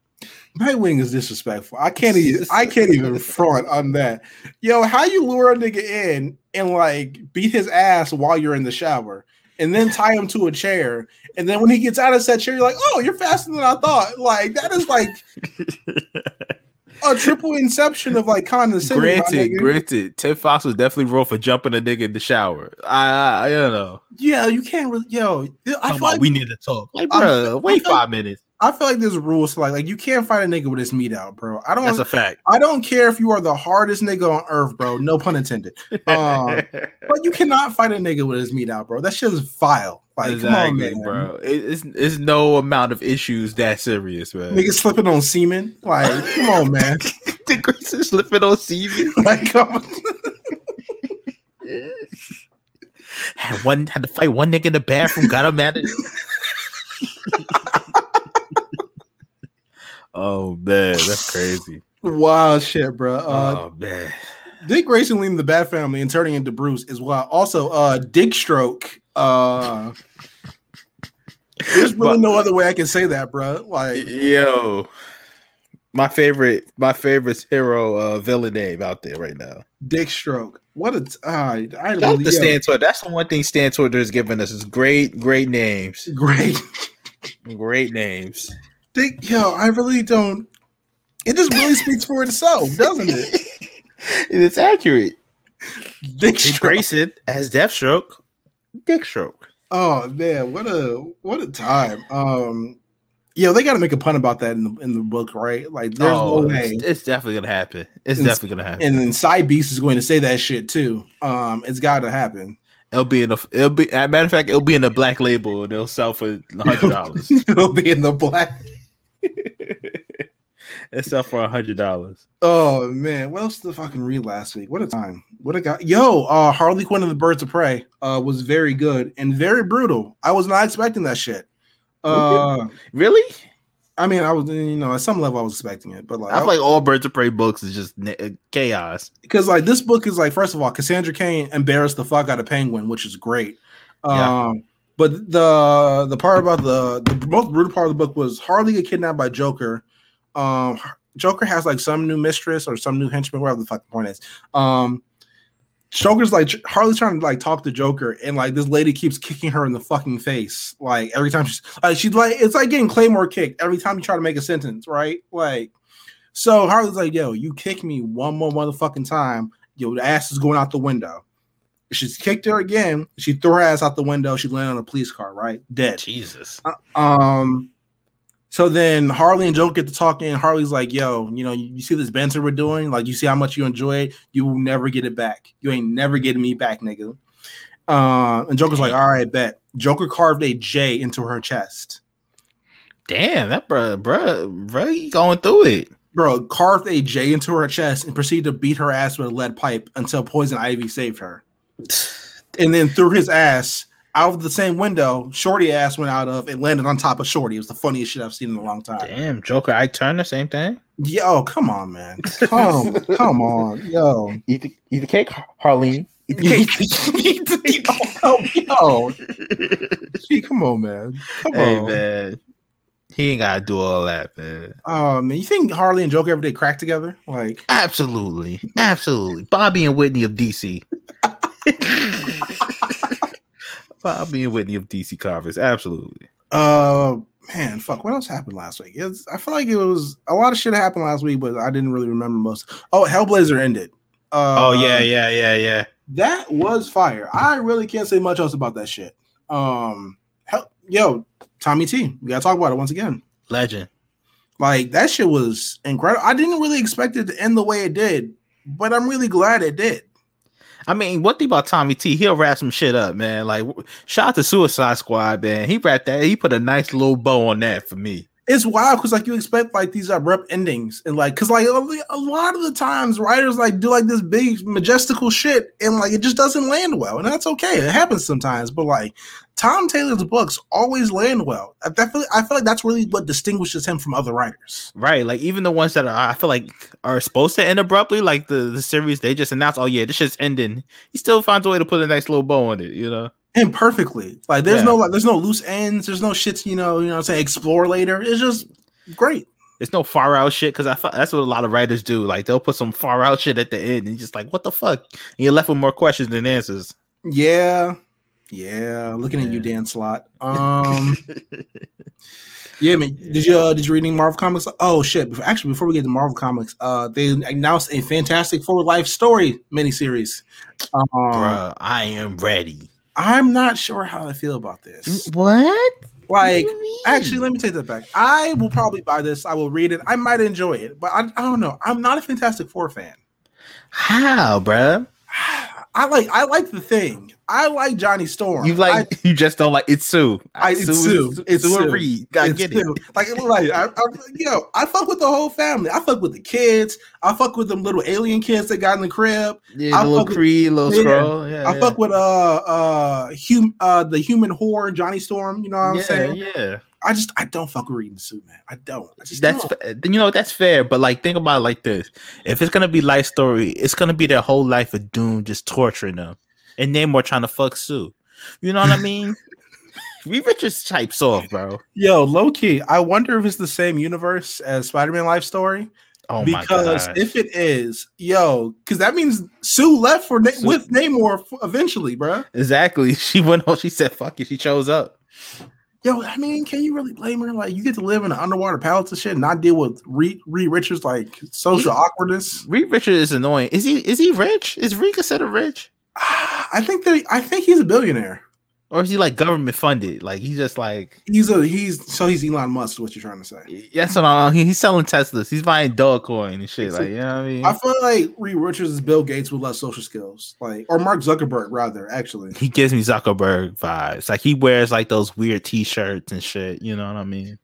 Nightwing is disrespectful. I can't even. I can't even front on that. Yo, how you lure a nigga in and like beat his ass while you're in the shower, and then tie him to a chair, and then when he gets out of that chair, you're like, "Oh, you're faster than I thought." Like that is like a triple inception of like condescension. my Granted, nigga. granted, Tim Fox was definitely wrong for jumping a nigga in the shower. I, I, I don't know. Yeah, you can't really. Yo, I Talking feel like we need to talk. Like, I'm- bro, wait I'm- five minutes. I feel like there's rules to like like you can't fight a nigga with his meat out, bro. I don't. That's a fact. I don't care if you are the hardest nigga on earth, bro. No pun intended. Um, but you cannot fight a nigga with his meat out, bro. That shit is vile. Like, come on, man. bro. It's it's no amount of issues that serious, man. Niggas slipping on semen. Like, come on, man. the Grace is slipping on semen. Like, come on. Had one had to fight one nigga in the bathroom, got him at it. Oh man, that's crazy. Wild shit, bro. Uh, oh man. Dick Grayson leaving the Bat Family and turning into Bruce is wild. Also, uh, Dick Stroke. Uh, there's really But- no other way I can say that, bro. Like, Yo. My favorite, my favorite hero uh villain name out there right now. Dick Stroke. What a t- uh, I really the Stan Twitter. That's the one thing Stan Twitter has given us is great, great names. great. Great names. Dick, yo, I really don't. It just really speaks for itself, doesn't it? It's accurate. Dick Dick Stroke. Grayson as Deathstroke. Dick Stroke. Oh man, what a what a time. Um, yo, they got to make a pun about that in the in the book, right? Like, there's oh, no it's, way. it's definitely gonna happen. It's It's- definitely gonna happen. And then Side Beast is going to say that shit too. Um, it's got to happen. It'll be in the. It'll be. As a matter of fact, it'll be in the black label. and They'll sell for hundred dollars. It'll be in the black. It's sell for a hundred dollars. Oh man, what else did I fucking read last week? What a time! What a guy! Yo, uh, Harley Quinn and the Birds of Prey uh, was very good and very brutal. I was not expecting that shit. Uh, Really? I mean, I was you know at some level I was expecting it, but like I feel like all Birds of Prey books is just uh, chaos. because like this book is like first of all, Cassandra Cain embarrassed the fuck out of Penguin, which is great. Yeah. Um, but the the part about the the most brutal part of the book was Harley get kidnapped by Joker. Um, Joker has like some new mistress or some new henchman, whatever the fucking point is. Um, Joker's like Harley's trying to like talk to Joker, and like this lady keeps kicking her in the fucking face. Like every time she's like she's like it's like getting Claymore kicked every time you try to make a sentence, right? Like so Harley's like, yo, you kick me one more motherfucking time, yo, the ass is going out the window. She's kicked her again. She threw her ass out the window. She landed on a police car, right? Dead. Jesus. Um, so then Harley and Joker get to talking. And Harley's like, "Yo, you know, you, you see this banter we're doing? Like, you see how much you enjoy it? You will never get it back. You ain't never getting me back, nigga." Uh, and Joker's like, "All right, bet." Joker carved a J into her chest, Damn, that bro, bro, bro, he going through it. bro. Carved a J into her chest and proceeded to beat her ass with a lead pipe until Poison Ivy saved her. And then threw his ass out of the same window Shorty ass went out of and landed on top of Shorty. It was the funniest shit I've seen in a long time. Damn, Joker, I turn the same thing. Yo, come on, man. Come, come on, yo. Eat the, cake, Harley. eat the cake, Harleen. Eat yo, yo. Gee, come on, man. Come Hey on. man, he ain't gotta do all that, man. Oh man, you think Harley and Joker ever did crack together? Like, Absolutely, absolutely. Bobby and Whitney of DC. Bobby and Whitney of DC Comics, absolutely. uh, man, fuck. What else happened last week? It's, I feel like it was a lot of shit happened last week, but I didn't really remember most. Oh, Hellblazer ended. Uh, oh yeah, yeah, yeah, yeah. that was fire. I really can't say much else about that shit. Um, hell, yo, Tommy T, we gotta talk about it once again. Legend. Like that shit was incredible. I didn't really expect it to end the way it did, but I'm really glad it did. I mean, what thing about Tommy T? He'll wrap some shit up, man. Like, shout out to Suicide Squad, man. He wrapped that. He put a nice little bow on that for me. It's wild because like you expect like these abrupt endings and like because like a, lot of the times writers like do like this big majestical shit and like it just doesn't land well and that's okay. It happens sometimes, but like Tom Taylor's books always land well. I, I feel I feel like that's really what distinguishes him from other writers. Right. Like, even the ones that are, I feel like, are supposed to end abruptly, like the, the series they just announced, oh, yeah, this shit's ending. He still finds a way to put a nice little bow on it, you know? And perfectly. Like there's Yeah. no like there's no loose ends. There's no shit. You know. You know. what I'm saying explore later. It's just great. It's no far out shit because I thought that's what a lot of writers do. Like, they'll put some far out shit at the end and you're just like, what the fuck? And you're left with more questions than answers. Yeah. Yeah. Looking at you, Yeah. Dan Slott. Um. Yeah, man. Did you uh, did you read any Marvel comics? Oh shit! Actually, before we get to Marvel comics, uh, they announced a Fantastic Four Life Story miniseries. Um, Bruh, I am ready. I'm not sure how I feel about this. Mm, what? Like, What do you mean? actually, let me take that back. I will probably buy this. I will read it. I might enjoy it, but I, I don't know. I'm not a Fantastic Four fan. How, bruh? I like I like the thing. I like Johnny Storm. You like you just don't like it's Sue. I, it's Sue. It's Sue Sue. Reed. I get Sue. it. Like, like I, I, yo, I fuck with the whole family. I fuck with the kids. I fuck with them little alien kids that got in the crib. Yeah, I the little fuck with- Creed, little yeah. scroll. Yeah, I yeah. fuck with uh uh hum uh the human whore Johnny Storm. You know what I'm yeah, saying? yeah. I just I don't fuck with reading suit, man. I don't. I That's don't. you know that's fair, but like think about it like this: if it's gonna be life story, it's gonna be their whole life of Doom just torturing them, and Namor trying to fuck Sue. You know what I mean? Reed Richards type soft, bro. yo low key. I wonder if it's the same universe as Spider Man Life Story. Oh my because if it is, yo, because that means Sue left for Na- Sue- with Namor eventually, bruh. exactly, she went on. She said, "Fuck it." She chose up. Yo, I mean, can you really blame her? Like, you get to live in an underwater palace and shit, and not deal with Reed, Reed Richards like social awkwardness. Reed Richards is annoying. Is he? Is he rich? Is Reed considered rich, I think that I think he's a billionaire. or is he like government funded? Like he's just like He's a he's so he's Elon Musk. Is what you're trying to say? Yes, what I. he- He's selling Teslas. He's buying Dogecoin and shit. Like you know what I mean? I feel like Reed Richards is Bill Gates with less social skills, like or Mark Zuckerberg rather. Actually, he gives me Zuckerberg vibes. Like he wears like those weird T-shirts and shit. You know what I mean?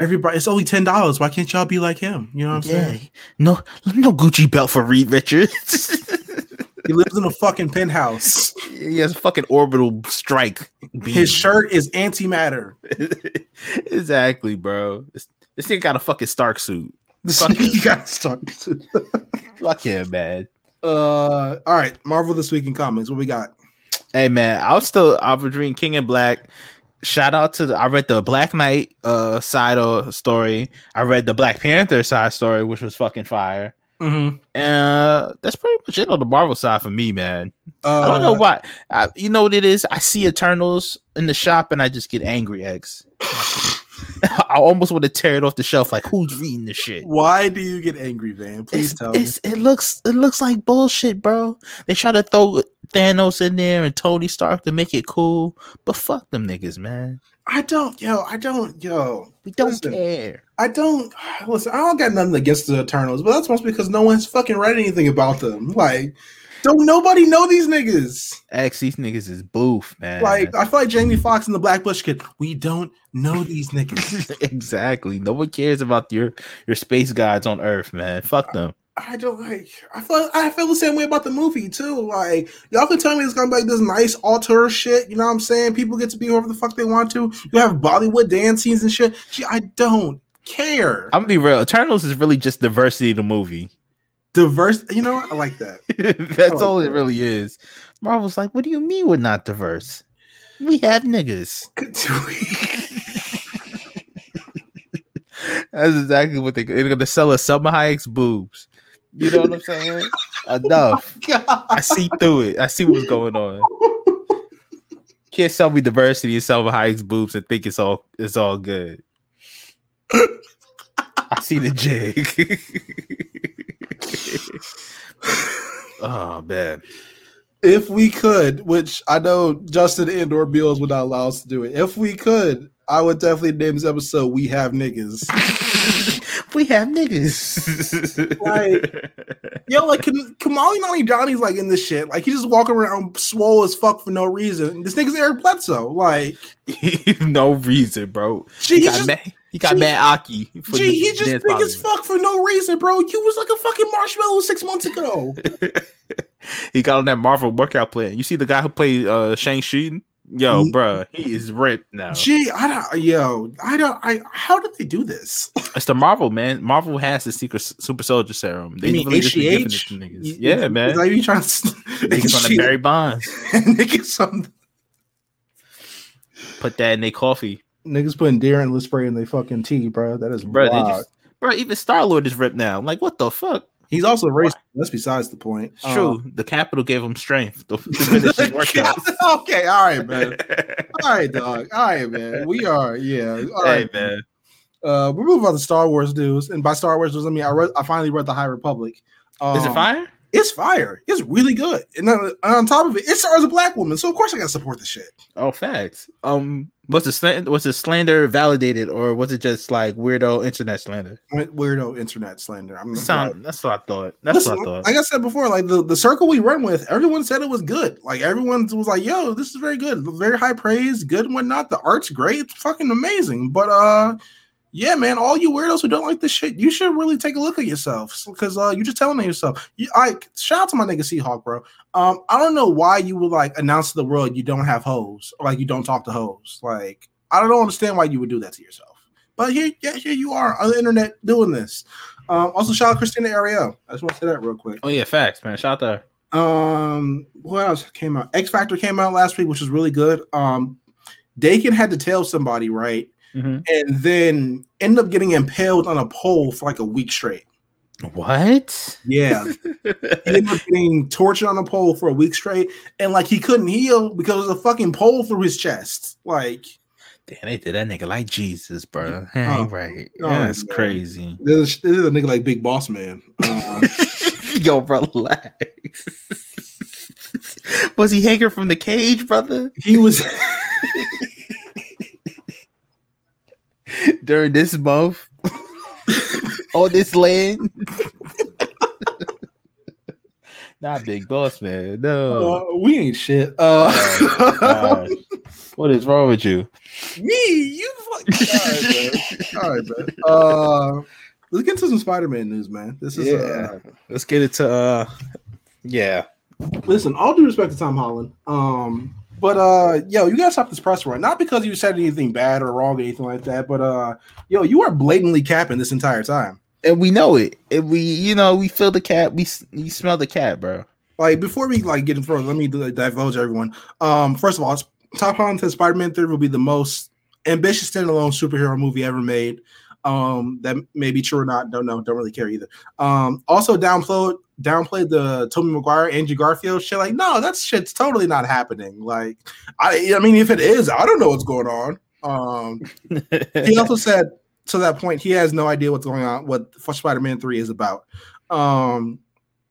everybody, it's only ten dollars. Why can't y'all be like him? You know what I'm Yeah. saying? No, no Gucci belt for Reed Richards. He lives in a fucking penthouse. he has a fucking orbital strike. beam. His shirt is antimatter. exactly, bro. This, this thing got a fucking Stark suit. Fuck you got Stark suit. Fuck him, man. Uh, all right, Marvel this week in comics. What we got? Hey man, I was still I was reading King in Black. Shout out to the I read the Black Knight uh side of story. I read the Black Panther side story, which was fucking fire. Mm-hmm. Uh that's pretty much it on the Marvel side for me, man. Uh, I don't know why. I, you know what it is? I see Eternals in the shop and I just get angry eggs. I almost want to tear it off the shelf. Like, who's reading this shit? Why do you get angry, Van? Please It's, tell me. it looks it looks like bullshit, bro. They try to throw Thanos in there and Tony Stark to make it cool, but fuck them niggas, man. I don't, yo, I don't, yo, We don't Listen. care. I don't. Listen, I don't got nothing against the Eternals, but that's mostly because no one's fucking read anything about them. Like, don't nobody know these niggas. X these niggas is boof, man. Like, I feel like Jamie Foxx and the Black Bush kid. We don't know these niggas. exactly. No one cares about your your space gods on Earth, man. Fuck uh, them. I don't like. I feel. I feel the same way about the movie too. Like, y'all can tell me it's gonna be like this nice altar shit. You know what I'm saying? People get to be whoever the fuck they want to. You have Bollywood dance scenes and shit. Gee, I don't care. I'm gonna be real. Eternals is really just diversity of the movie. Diverse. You know what? I like that. That's Oh, all it really is. Marvel's like, what do you mean we're not diverse? We have niggas. That's exactly what they, they're gonna sell us. Salma Hayek's boobs. You know what I'm saying? Enough. Oh I see through it. I see what's going on. Can't sell me diversity and Salma Hayek's boobs and think it's all it's all good. I see the jig. oh man. if we could, which I know Justin and or Bills would not allow us to do it. If we could, I would definitely name this episode "We Have Niggas." we have niggas. Like- Yo, like Kam- Kumail Nanjiani's like in this shit. Like he just walking around swole as fuck for no reason. This nigga's Eric Bledsoe. Like, no reason, bro. gee, He he got just, mad. He got gee- mad Aki. for gee, the he just dance big as fuck for no reason, bro. You was like a fucking marshmallow six months ago. He got on that Marvel workout plan. You see the guy who played uh Shang Chi? Yo, Mm. bruh, he is ripped now. Gee, I don't. Yo, I don't. I. How did they do this? It's the Marvel man. Marvel has the secret super soldier serum. They You mean really just be giving HGH? to niggas. You- Yeah, is man. that you trying to? Niggas on the Barry Bonds. niggas on Put that in their coffee, Niggas putting deer and spray in their fucking tea, bro. That is bro. Just, bro. Even Star Lord is ripped now. I'm like, what the fuck? He's also racist. That's besides the point. It's true. the capital gave him strength to, to finish his. Okay, all right, man. All right, dog. All right, man. We are, yeah. All right, hey man. Uh, we're moving on to Star Wars news, and by Star Wars news, I mean I read, I finally read the High Republic. Is it Um, fire? It's fire. It's really good, and then, and on top of it, it stars a black woman, so of course I gotta support the shit. Oh, facts. Um, was the slan- was the slander validated, or was it just like weirdo internet slander? Weirdo internet slander. I'm Sound. That's what I thought. That's Listen, what I thought. like I said before, like the, the circle we run with, everyone said it was good. Like everyone was like, "Yo, this is very good, very high praise, good and whatnot." The art's great, it's fucking amazing. But uh, yeah, man, all you weirdos who don't like this shit, you should really take a look at yourself because uh, you're just telling yourself. You, I shout out to my nigga Seahawk, bro. Um, I don't know why you would like announce to the world you don't have hoes, or like you don't talk to hoes. Like I don't understand why you would do that to yourself. But here, yeah, here you are on the internet doing this. Um, also, shout out to Christina Ariel. I just want to say that real quick. oh yeah, facts, man. Shout out there. Um, what else came out? X Factor came out last week, which was really good. Um, Daken had to tell somebody, right? Mhm. And then end up getting impaled on a pole for like a week straight. What? Yeah. he ended up getting tortured on a pole for a week straight, and like he couldn't heal because there's a fucking pole through his chest. Like, Damn, they did that nigga like Jesus, bro. Oh. Right. Oh, That's man. crazy. this is, a nigga like Big Boss Man. Uh, Yo, relax. was he hanging from the cage, brother? he was. During this month? On this land? Not big boss, man. No. Uh, we ain't shit. Uh, Oh, what is wrong with you? me, you fuck. All right, man. All right, man. Uh, let's get into some Spider-Man news, man. This is uh, Let's get it to uh yeah. listen. All due respect to Tom Holland, um, but uh, yo, you gotta stop this press run. Not because you said anything bad or wrong or anything like that, but uh, yo, you are blatantly capping this entire time. And we know it. And we you know, we feel the cat, we you smell the cat, bro. Like before we like get in front, let me like, divulge everyone. Um, first of all, Tom Holland says Spider-Man 3 will be the most ambitious standalone superhero movie ever made. Um, that may be true or not, don't know, don't really care either. Um, also downplayed downplayed the Tobey Maguire, Andrew Garfield shit. Like, no, that shit's totally not happening. Like, I I mean, if it is, I don't know what's going on. Um, he also said to that point he has no idea what's going on what spider-man 3 is about um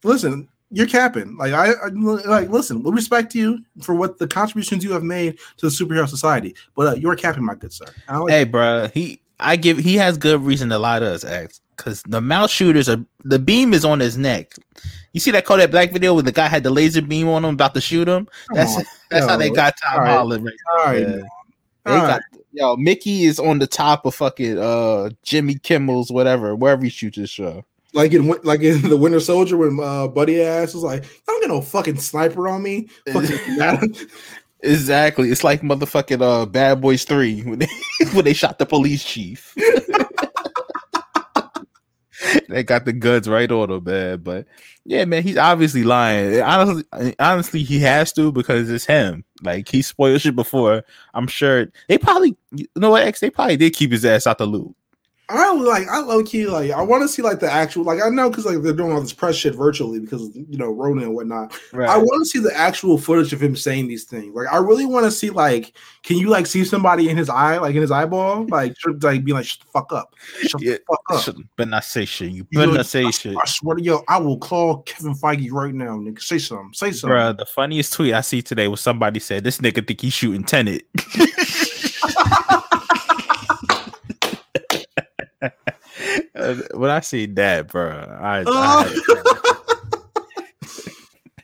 listen you're capping like I, I like listen we respect you for what the contributions you have made to the superhero society but uh, you're capping my good sir I don't like- hey, bro, he I give he has good reason to lie to us, X, because the mouse shooters are the beam is on his neck. You see that Kodak Black video where the guy had the laser beam on him about to shoot him? come That's on. that's how they got Tom all right. Holland. Right, all right, yeah. they all got right. yo Mickey is on the top of fucking uh Jimmy Kimmel's whatever wherever he shoots his show. like in like in the Winter Soldier when uh, Buddy ass was like, "I don't get no fucking sniper on me." Exactly. It's like motherfucking uh Bad Boys 3 when they when they shot the police chief. they got the guns right on him, man. But yeah, man, he's obviously lying. Honestly, honestly, he has to because it's him. Like he spoiled shit before. I'm sure they probably you know what X, they probably did keep his ass out the loop. I like I low key like I want to see like the actual like I know because like they're doing all this press shit virtually because you know Rona and whatnot. Right. I want to see the actual footage of him saying these things. Like, I really want to see, like, can you like see somebody in his eye, like in his eyeball, like, like be like, shut the fuck up, shut Yeah, the fuck up. Better not say shit. You You better know, not say shit. I swear to yo, I will call Kevin Feige right now, nigga. Say something, say something. Bruh, the funniest tweet I see today was somebody said this nigga think he's shooting Tenet. when I see that, bro, I, I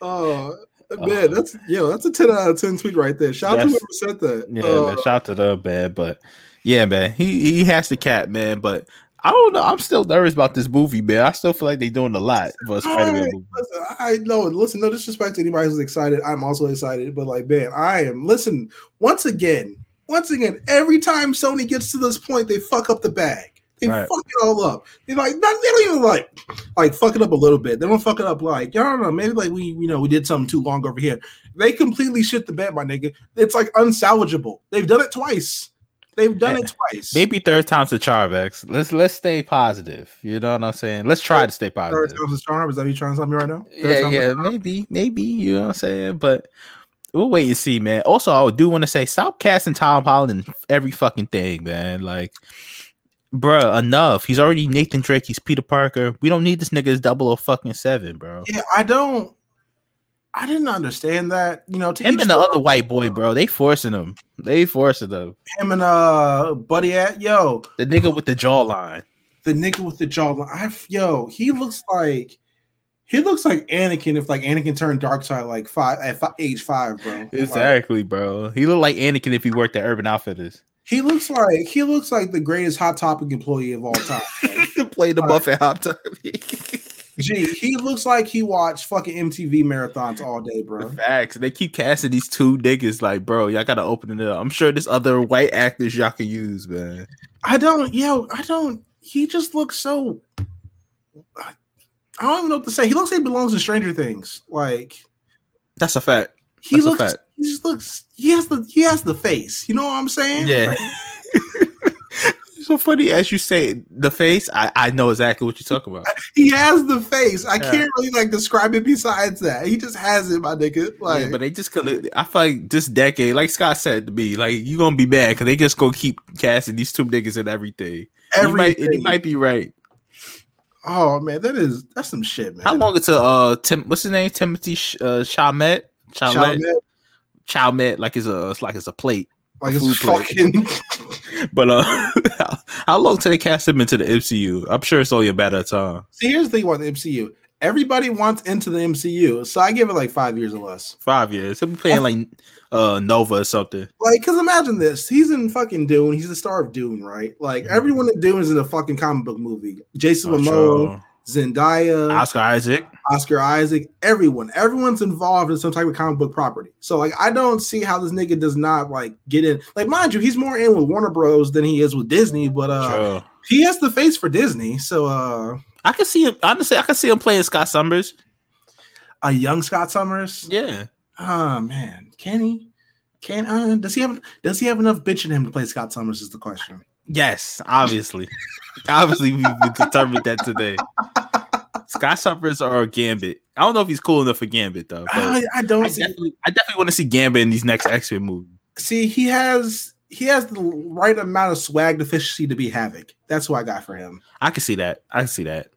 Oh man, that's yo, that's a ten out of ten tweet right there. Shout out to whoever said that. yeah, Uh, man, shout out to them, man. But yeah, man, he he has the cat, man. But I don't know. I'm still nervous about this movie, man. I still feel like they're doing a lot for a Spider-Man movie. listen, I know. Listen, no disrespect to anybody who's excited. I'm also excited, but like, man, I am. Listen, once again, once again, every time Sony gets to this point, they fuck up the bag. They Right. fuck it all up. They like, not, they don't even like, like fuck it up a little bit. They don't fuck it up like, I don't know, maybe like we, you know, we did something too long over here. They completely shit the bed, my nigga. It's like unsalvageable. They've done it twice. They've done it twice. Maybe third time's the charm, X. Let's let's stay positive. You know what I'm saying? Let's try to stay positive. Third time's the charm. Is that you trying to tell me right now? Third Yeah, yeah, maybe, maybe. You know what I'm saying? But we'll wait and see, man. Also, I do want to say, stop casting Tom Holland in every fucking thing, man. Like, bruh, enough. He's already Nathan Drake. He's Peter Parker. We don't need this nigga as double or fucking seven, bro. Yeah, I don't. I didn't understand that. You know, Him and the other white boy, bro. They forcing him. They forcing him. him and uh buddy at yo The nigga with the jawline. the nigga with the jawline. I yo he looks like he looks like Anakin if like Anakin turned dark side like five at fi- age five, bro. Like, Exactly, bro. He looked like Anakin if he worked at Urban Outfitters. He looks like he looks like the greatest hot topic employee of all time. bro. Play the Buffett hot Topic. Gee, he looks like he watched fucking MTV marathons all day, bro. Facts. They keep casting these two niggas like, bro, y'all gotta open it up. I'm sure there's other white actors y'all can use, man. I don't, yo, I don't. He just looks so. I don't even know what to say. He looks like he belongs in Stranger Things. Like That's a fact. he That's a looks, fact. He just looks. He has the he has the face. You know what I'm saying? Yeah. so funny as you say the face, I, I know exactly what you're talking about. He has the face. I Yeah. can't really like describe it besides that. He just has it, my nigga. Like, yeah, but they just could I feel like this decade, like Scott said to me, like you gonna be mad because they just gonna keep casting these two niggas and everything. And he might, he might be right. oh man, that is that's some shit, man. How long until uh Tim what's his name? Timothy uh Chalmette? Chalmette? Chalamet, Chalmette, like it's a it's like it's a plate. like it's fucking. But uh how, long till they cast him into the MCU? I'm sure it's only a matter of time. See, here's the thing about the MCU. Everybody wants into the MCU, so I give it like five years or less. Five years. He'll be playing like uh Nova or something. Like, cause imagine this: he's in fucking Dune. He's the star of Dune, right? Like everyone in Dune is in a fucking comic book movie. Jason For Momoa. Zendaya, Oscar Isaac. Oscar Isaac, everyone, everyone's involved in some type of comic book property. So like I don't see how this nigga does not like get in. Like mind you, he's more in with Warner Bros than he is with Disney, but uh Sure. he has the face for Disney. So uh I can see him honestly, I can see him playing Scott Summers. a young Scott Summers. Yeah. Oh man, can he? Can uh, does he have does he have enough bitch in him to play Scott Summers is the question. Yes, obviously. obviously, we determined that today. Scott Summers or Gambit. I don't know if he's cool enough for Gambit though. I, I don't I see, definitely, I definitely want to see Gambit in these next X Men movies. see he has he has the right amount of swag deficiency to be Havok. That's what I got for him. I can see that. I can see that.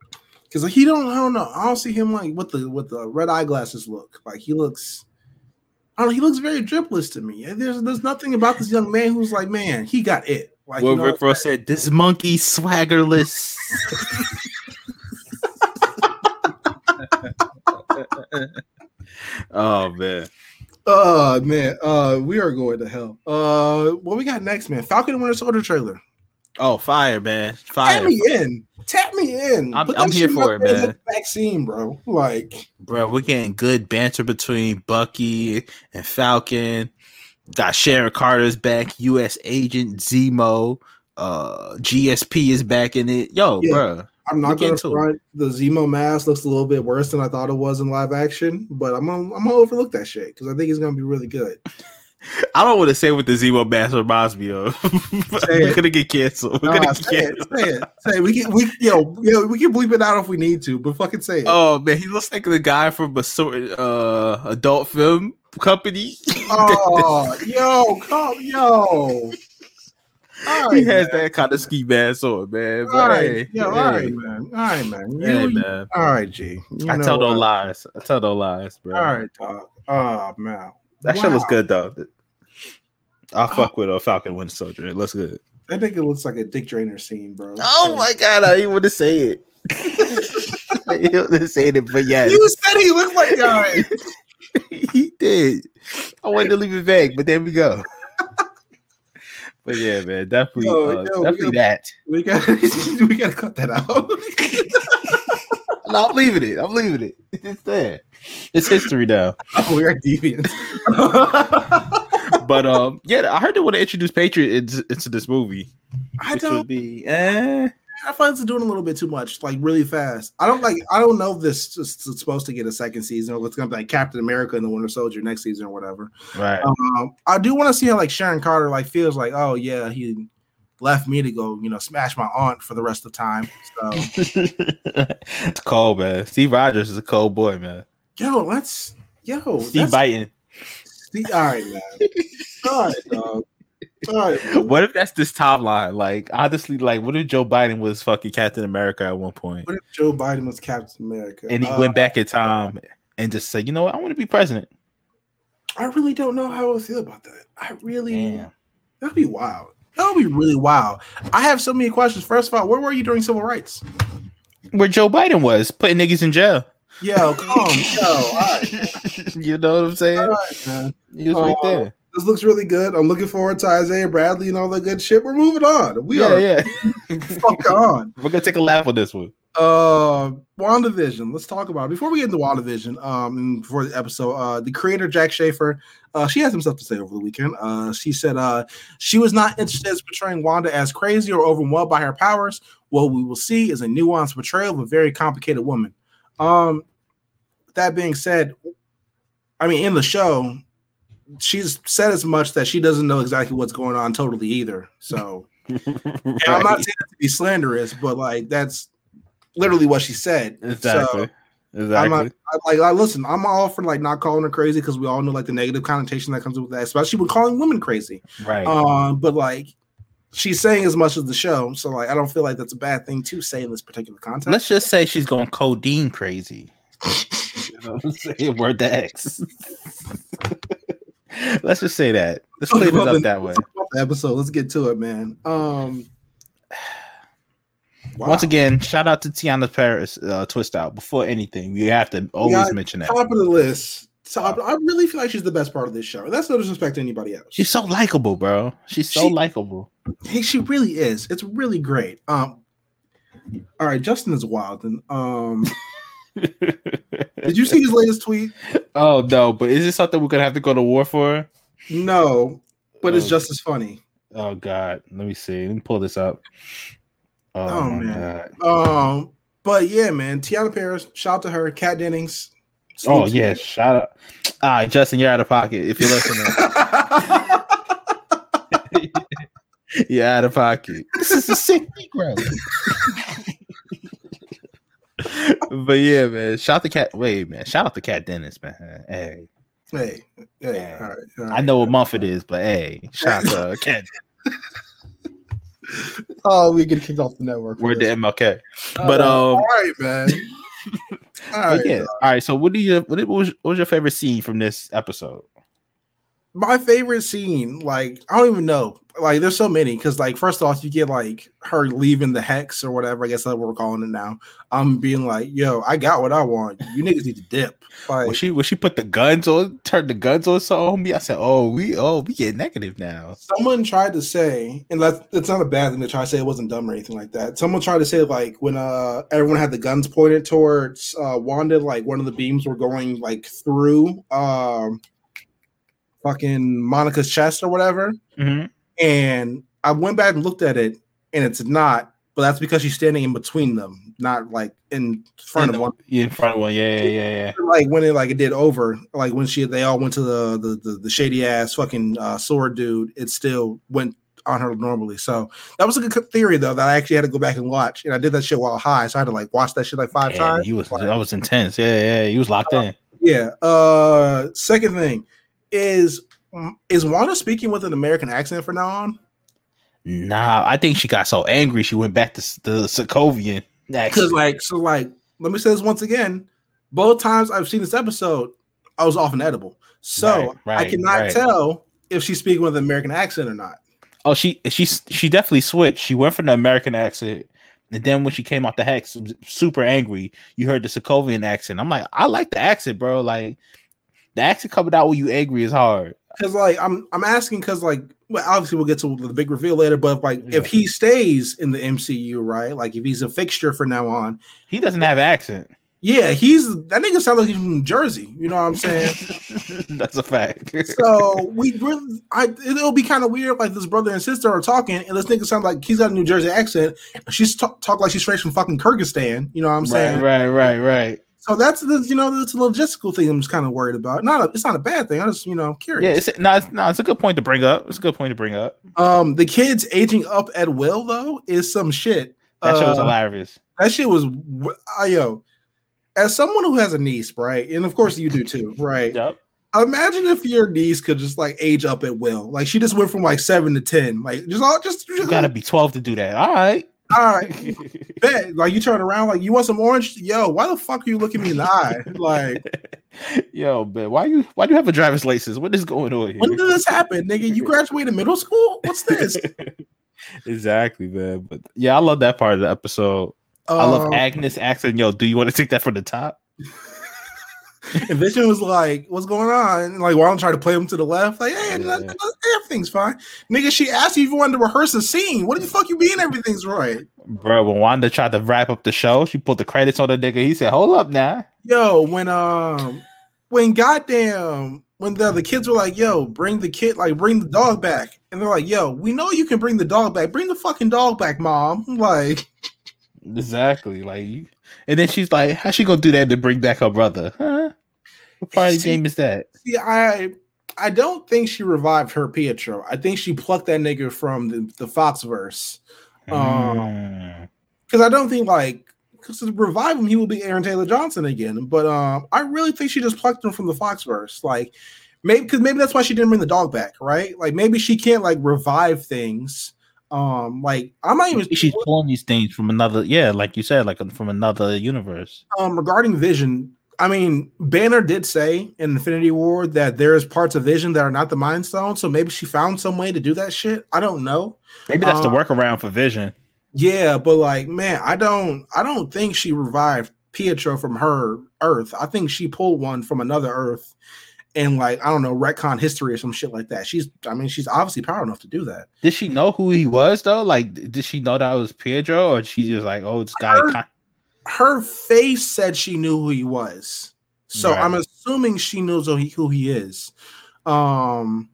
Because he don't I don't know. I don't see him like with the with the red eyeglasses look. Like he looks I don't know, he looks very dripless to me. There's there's nothing about this young man who's like, man, he got it. Like well, you know Rick Ross said, "This monkey swaggerless." oh man, Oh man, uh, we are going to hell. Uh, what we got next, man? Falcon and Winter Soldier trailer. oh fire, man, Fire. Tap me in. Tap me in. I'm- I'm here for it, man. Vaccine, bro. Like, bro. We're getting good banter between Bucky and Falcon. Got Sharon Carter's back, U.S. Agent Zemo. Uh, GSP is back in it. Yo, Yeah. bro, I'm not gonna front. The Zemo mask looks a little bit worse than I thought it was in live action, but I'm gonna, I'm gonna overlook that shit because I think it's gonna be really good. I don't want to say what the Zemo mask reminds me of. We're gonna get canceled. We're Nah, gonna get say it, say it, say it. We can, we, yo, yo, we can bleep it out if we need to, but fucking say it. Oh man, he looks like the guy from a sort uh adult film company. Oh, yo, come, yo. All he has man. that kind of ski mask on, man. But All right, hey, yeah, hey, right, man. All right, man. You, hey, man. All right, G. You I tell no lies. I tell no lies, bro. All right, dog. Oh man, That shit looks good though. I'll fuck with a Falcon Winter Soldier. It looks good. I think it looks like a dick drainer scene, bro. Oh my god, I didn't want to say it. I didn't want to say it, but yes, You said he looked like all right. he did. I wanted to leave it vague, but there we go. but yeah, man, definitely, Yo, uh, yo, we definitely got- that. We got we gotta cut that out. No, I'm leaving it. I'm leaving it. It's there. It's history now. oh, we are deviants. But um, yeah, I heard they want to introduce Patriot into, into this movie, I don't. would be eh. I find it's doing a little bit too much, like really fast. I don't like. I don't know if this is supposed to get a second season or it's gonna be like Captain America and the Winter Soldier next season or whatever. Right. Um, I do want to see how like Sharon Carter like feels like, oh yeah, he left me to go, you know, smash my aunt for the rest of the time. So it's cold, man. Steve Rogers is a cold boy, man. yo, let's yo, Steve Biden. all right, man. All right, dog. Right. What if that's this top line? Like, honestly, like, what if Joe Biden was fucking Captain America at one point, What if Joe Biden was Captain America? and he Uh, went back in time and just said, "You know what? I want to be president." I really don't know how I would feel about that. I really Damn. that'd be wild. That would be really wild. I have so many questions. First of all, where were you during civil rights? Where Joe Biden was putting niggas in jail. Yo, come, yo, all right, you know what I'm saying? all right, man. He was right Uh, there. This looks really good. I'm looking forward to Isaiah Bradley and all that good shit. We're moving on. We Yeah, are yeah. fuck on. We're gonna take a laugh on this one. Uh, WandaVision. Let's talk about it. Before we get into WandaVision, um, before the episode, uh, the creator Jac Schaeffer, uh, she had some stuff to say over the weekend. Uh, she said, uh, she was not interested in portraying Wanda as crazy or overwhelmed by her powers. What we will see is a nuanced portrayal of a very complicated woman. Um, that being said, I mean, in the show, she's said as much that she doesn't know exactly what's going on totally either. So. And I'm not saying that to be slanderous, but like that's literally what she said. exactly. So exactly. I'm not, I, like, I listen. I'm all for like not calling her crazy because we all know like the negative connotation that comes with that, especially with calling women crazy. right. Um, but like she's saying as much as the show, so like I don't feel like that's a bad thing to say in this particular context. Let's just say she's going codeine crazy. you know what I'm saying? Word to X. Let's just say that. Let's clean it up that way. Let's talk about the episode. Let's get to it, man. Um, wow. Once again, shout out to Teyonah Parris uh, Twist Out. Before anything, we have to always mention that. top of the list. Top. I really feel like she's the best part of this show. That's no disrespect to anybody else. She's so likable, bro. She's so She- likable. Hey, she really is. It's really great. Um, all right, Justin is wild. And um, did you see his latest tweet? Oh no, but is this something we're gonna have to go to war for? No, but it's Oh. just as funny. Oh god, let me see. Let me pull this up. Oh, Oh, man. god. Um, but yeah, man, Teyonah Parris, shout out to her, Kat Dennings. Oh Salute yeah, her. shout out. All right, Justin, you're out of pocket. If you're listening, you're out of pocket. This is a sick Negro. but yeah, man. Shout out to Kat. Wait, man. Shout out to Kat Dennings, man. Hey, hey, hey, Yeah. all right, all I know what month it is, but hey, shout out to Kat. Oh, we get kicked off the network. We're the. MLK. But Uh, um, all right, man. All right, yeah. all right. So, what do you? What was, what was your favorite scene from this episode? My favorite scene, like I don't even know. Like there's so many because like first off, you get like her leaving the hex or whatever. I guess that's what we're calling it now. I'm being like, yo, I got what I want. You niggas need to dip. Like When she when she put the guns on, turned the guns on so on me, I said, "Oh, we oh we get negative now." someone tried to say, and that's it's not a bad thing to try to say it wasn't dumb or anything like that. Someone tried to say like when uh everyone had the guns pointed towards uh Wanda, like one of the beams were going like through um fucking Monica's chest or whatever. Mhm. And I went back and looked at it, and it's not. But that's because she's standing in between them, not like in front of one. Yeah, in front of one. Yeah, yeah, yeah, yeah. Like when it like it did over, like when she they all went to the the the, the shady ass fucking uh, sword dude, it still went on her normally. So that was a good theory though that I actually had to go back and watch, and I did that shit while high, so I had to like watch that shit like five Yeah, times. he was that was intense. Yeah, yeah, he was locked in. Yeah. Uh, second thing is is Wanda speaking with an American accent from now on? Nah, I think she got so angry she went back to the Sokovian. Because like so like let me say this once again. Both times I've seen this episode, I was off an edible. So Right, right, I cannot right. tell if she's speaking with an American accent or not. Oh, she she she definitely switched. She went from the American accent, and then when she came out the hex, super angry, you heard the Sokovian accent. I'm like, I like the accent, bro. Like the accent coming out when you angry is hard. Because like I'm I'm asking because like well obviously we'll get to the big reveal later, but like Yeah. if he stays in the MCU, right? Like if he's a fixture from now on, He doesn't have accent. Yeah, he's that nigga sounds like he's from New Jersey. You know what I'm saying? That's a fact. so we really, I it'll be kind of weird. Like this brother and sister are talking, and this nigga sounds like he's got a New Jersey accent. She's talk, talk like she's straight from fucking Kyrgyzstan. You know what I'm saying? right, right, right, right. So that's the you know that's a logistical thing. I'm just kind of worried about. Not a, it's not a bad thing. I just you know Yeah, curious. it's no, it's, no, it's a good point to bring up. It's a good point to bring up. um, the kids aging up at will though is some shit. That show was Uh, hilarious. That shit was I, yo. As someone who has a niece, right, and of course you do too, right? Yep. Imagine if your niece could just like age up at will. Like she just went from like seven to ten. Like just all just, You gotta be 12 to do that. All right. All right. Bet. Like you turn around, like you want some orange? Yo, why the fuck are you looking me in the eye? Like, Yo, man, why you why do you have a driver's license? What is going on here? when did this happen, nigga? You graduated middle school? What's this? exactly, man. But yeah, I love that part of the episode. I love Um, Agnes asking, "Yo, do you want to take that from the top?" And Vision was like, "What's going on?" And like, why don't try to play him to the left? Like, hey, Yeah. nothing- nothing- everything's fine, nigga. She asked you if you wanted to rehearse a scene. What the fuck you mean everything's right? Bro, when Wanda tried to wrap up the show, she put the credits on the nigga. He said, "Hold up now." Yo, when um, when goddamn, when the the kids were like, "Yo, bring the kid, like, bring the dog back," and they're like, "Yo, we know you can bring the dog back. Bring the fucking dog back, mom." Like, Exactly. Like, and then she's like, "How she gonna do that to bring back her brother?" Huh? What part of the game is that? see, I. I don't think she revived her Pietro. I think she plucked that nigga from the, the Foxverse. Um, Mm. because I don't think like because to revive him, he will be Aaron Taylor Johnson again. But um, I really think she just plucked him from the Foxverse. Like maybe because maybe that's why she didn't bring the dog back, right? Like maybe she can't like revive things. Um, like I'm not even She's pulling these things from another, yeah, like you said, like from another universe. um regarding Vision. I mean, Banner did say in Infinity War that there is parts of Vision that are not the Mind Stone. So maybe she found some way to do that shit. I don't know. Maybe that's the Uh, workaround for Vision. Yeah, but like, man, I don't I don't think she revived Pietro from her Earth. I think she pulled one from another Earth and like, I don't know, retcon history or some shit like that. She's I mean, she's obviously power enough to do that. Did she know who he was though? Like, did she know that was Pietro, or she just like, oh, this guy? Her- face said she knew who he was. So Right. I'm assuming she knows who he who he is. Um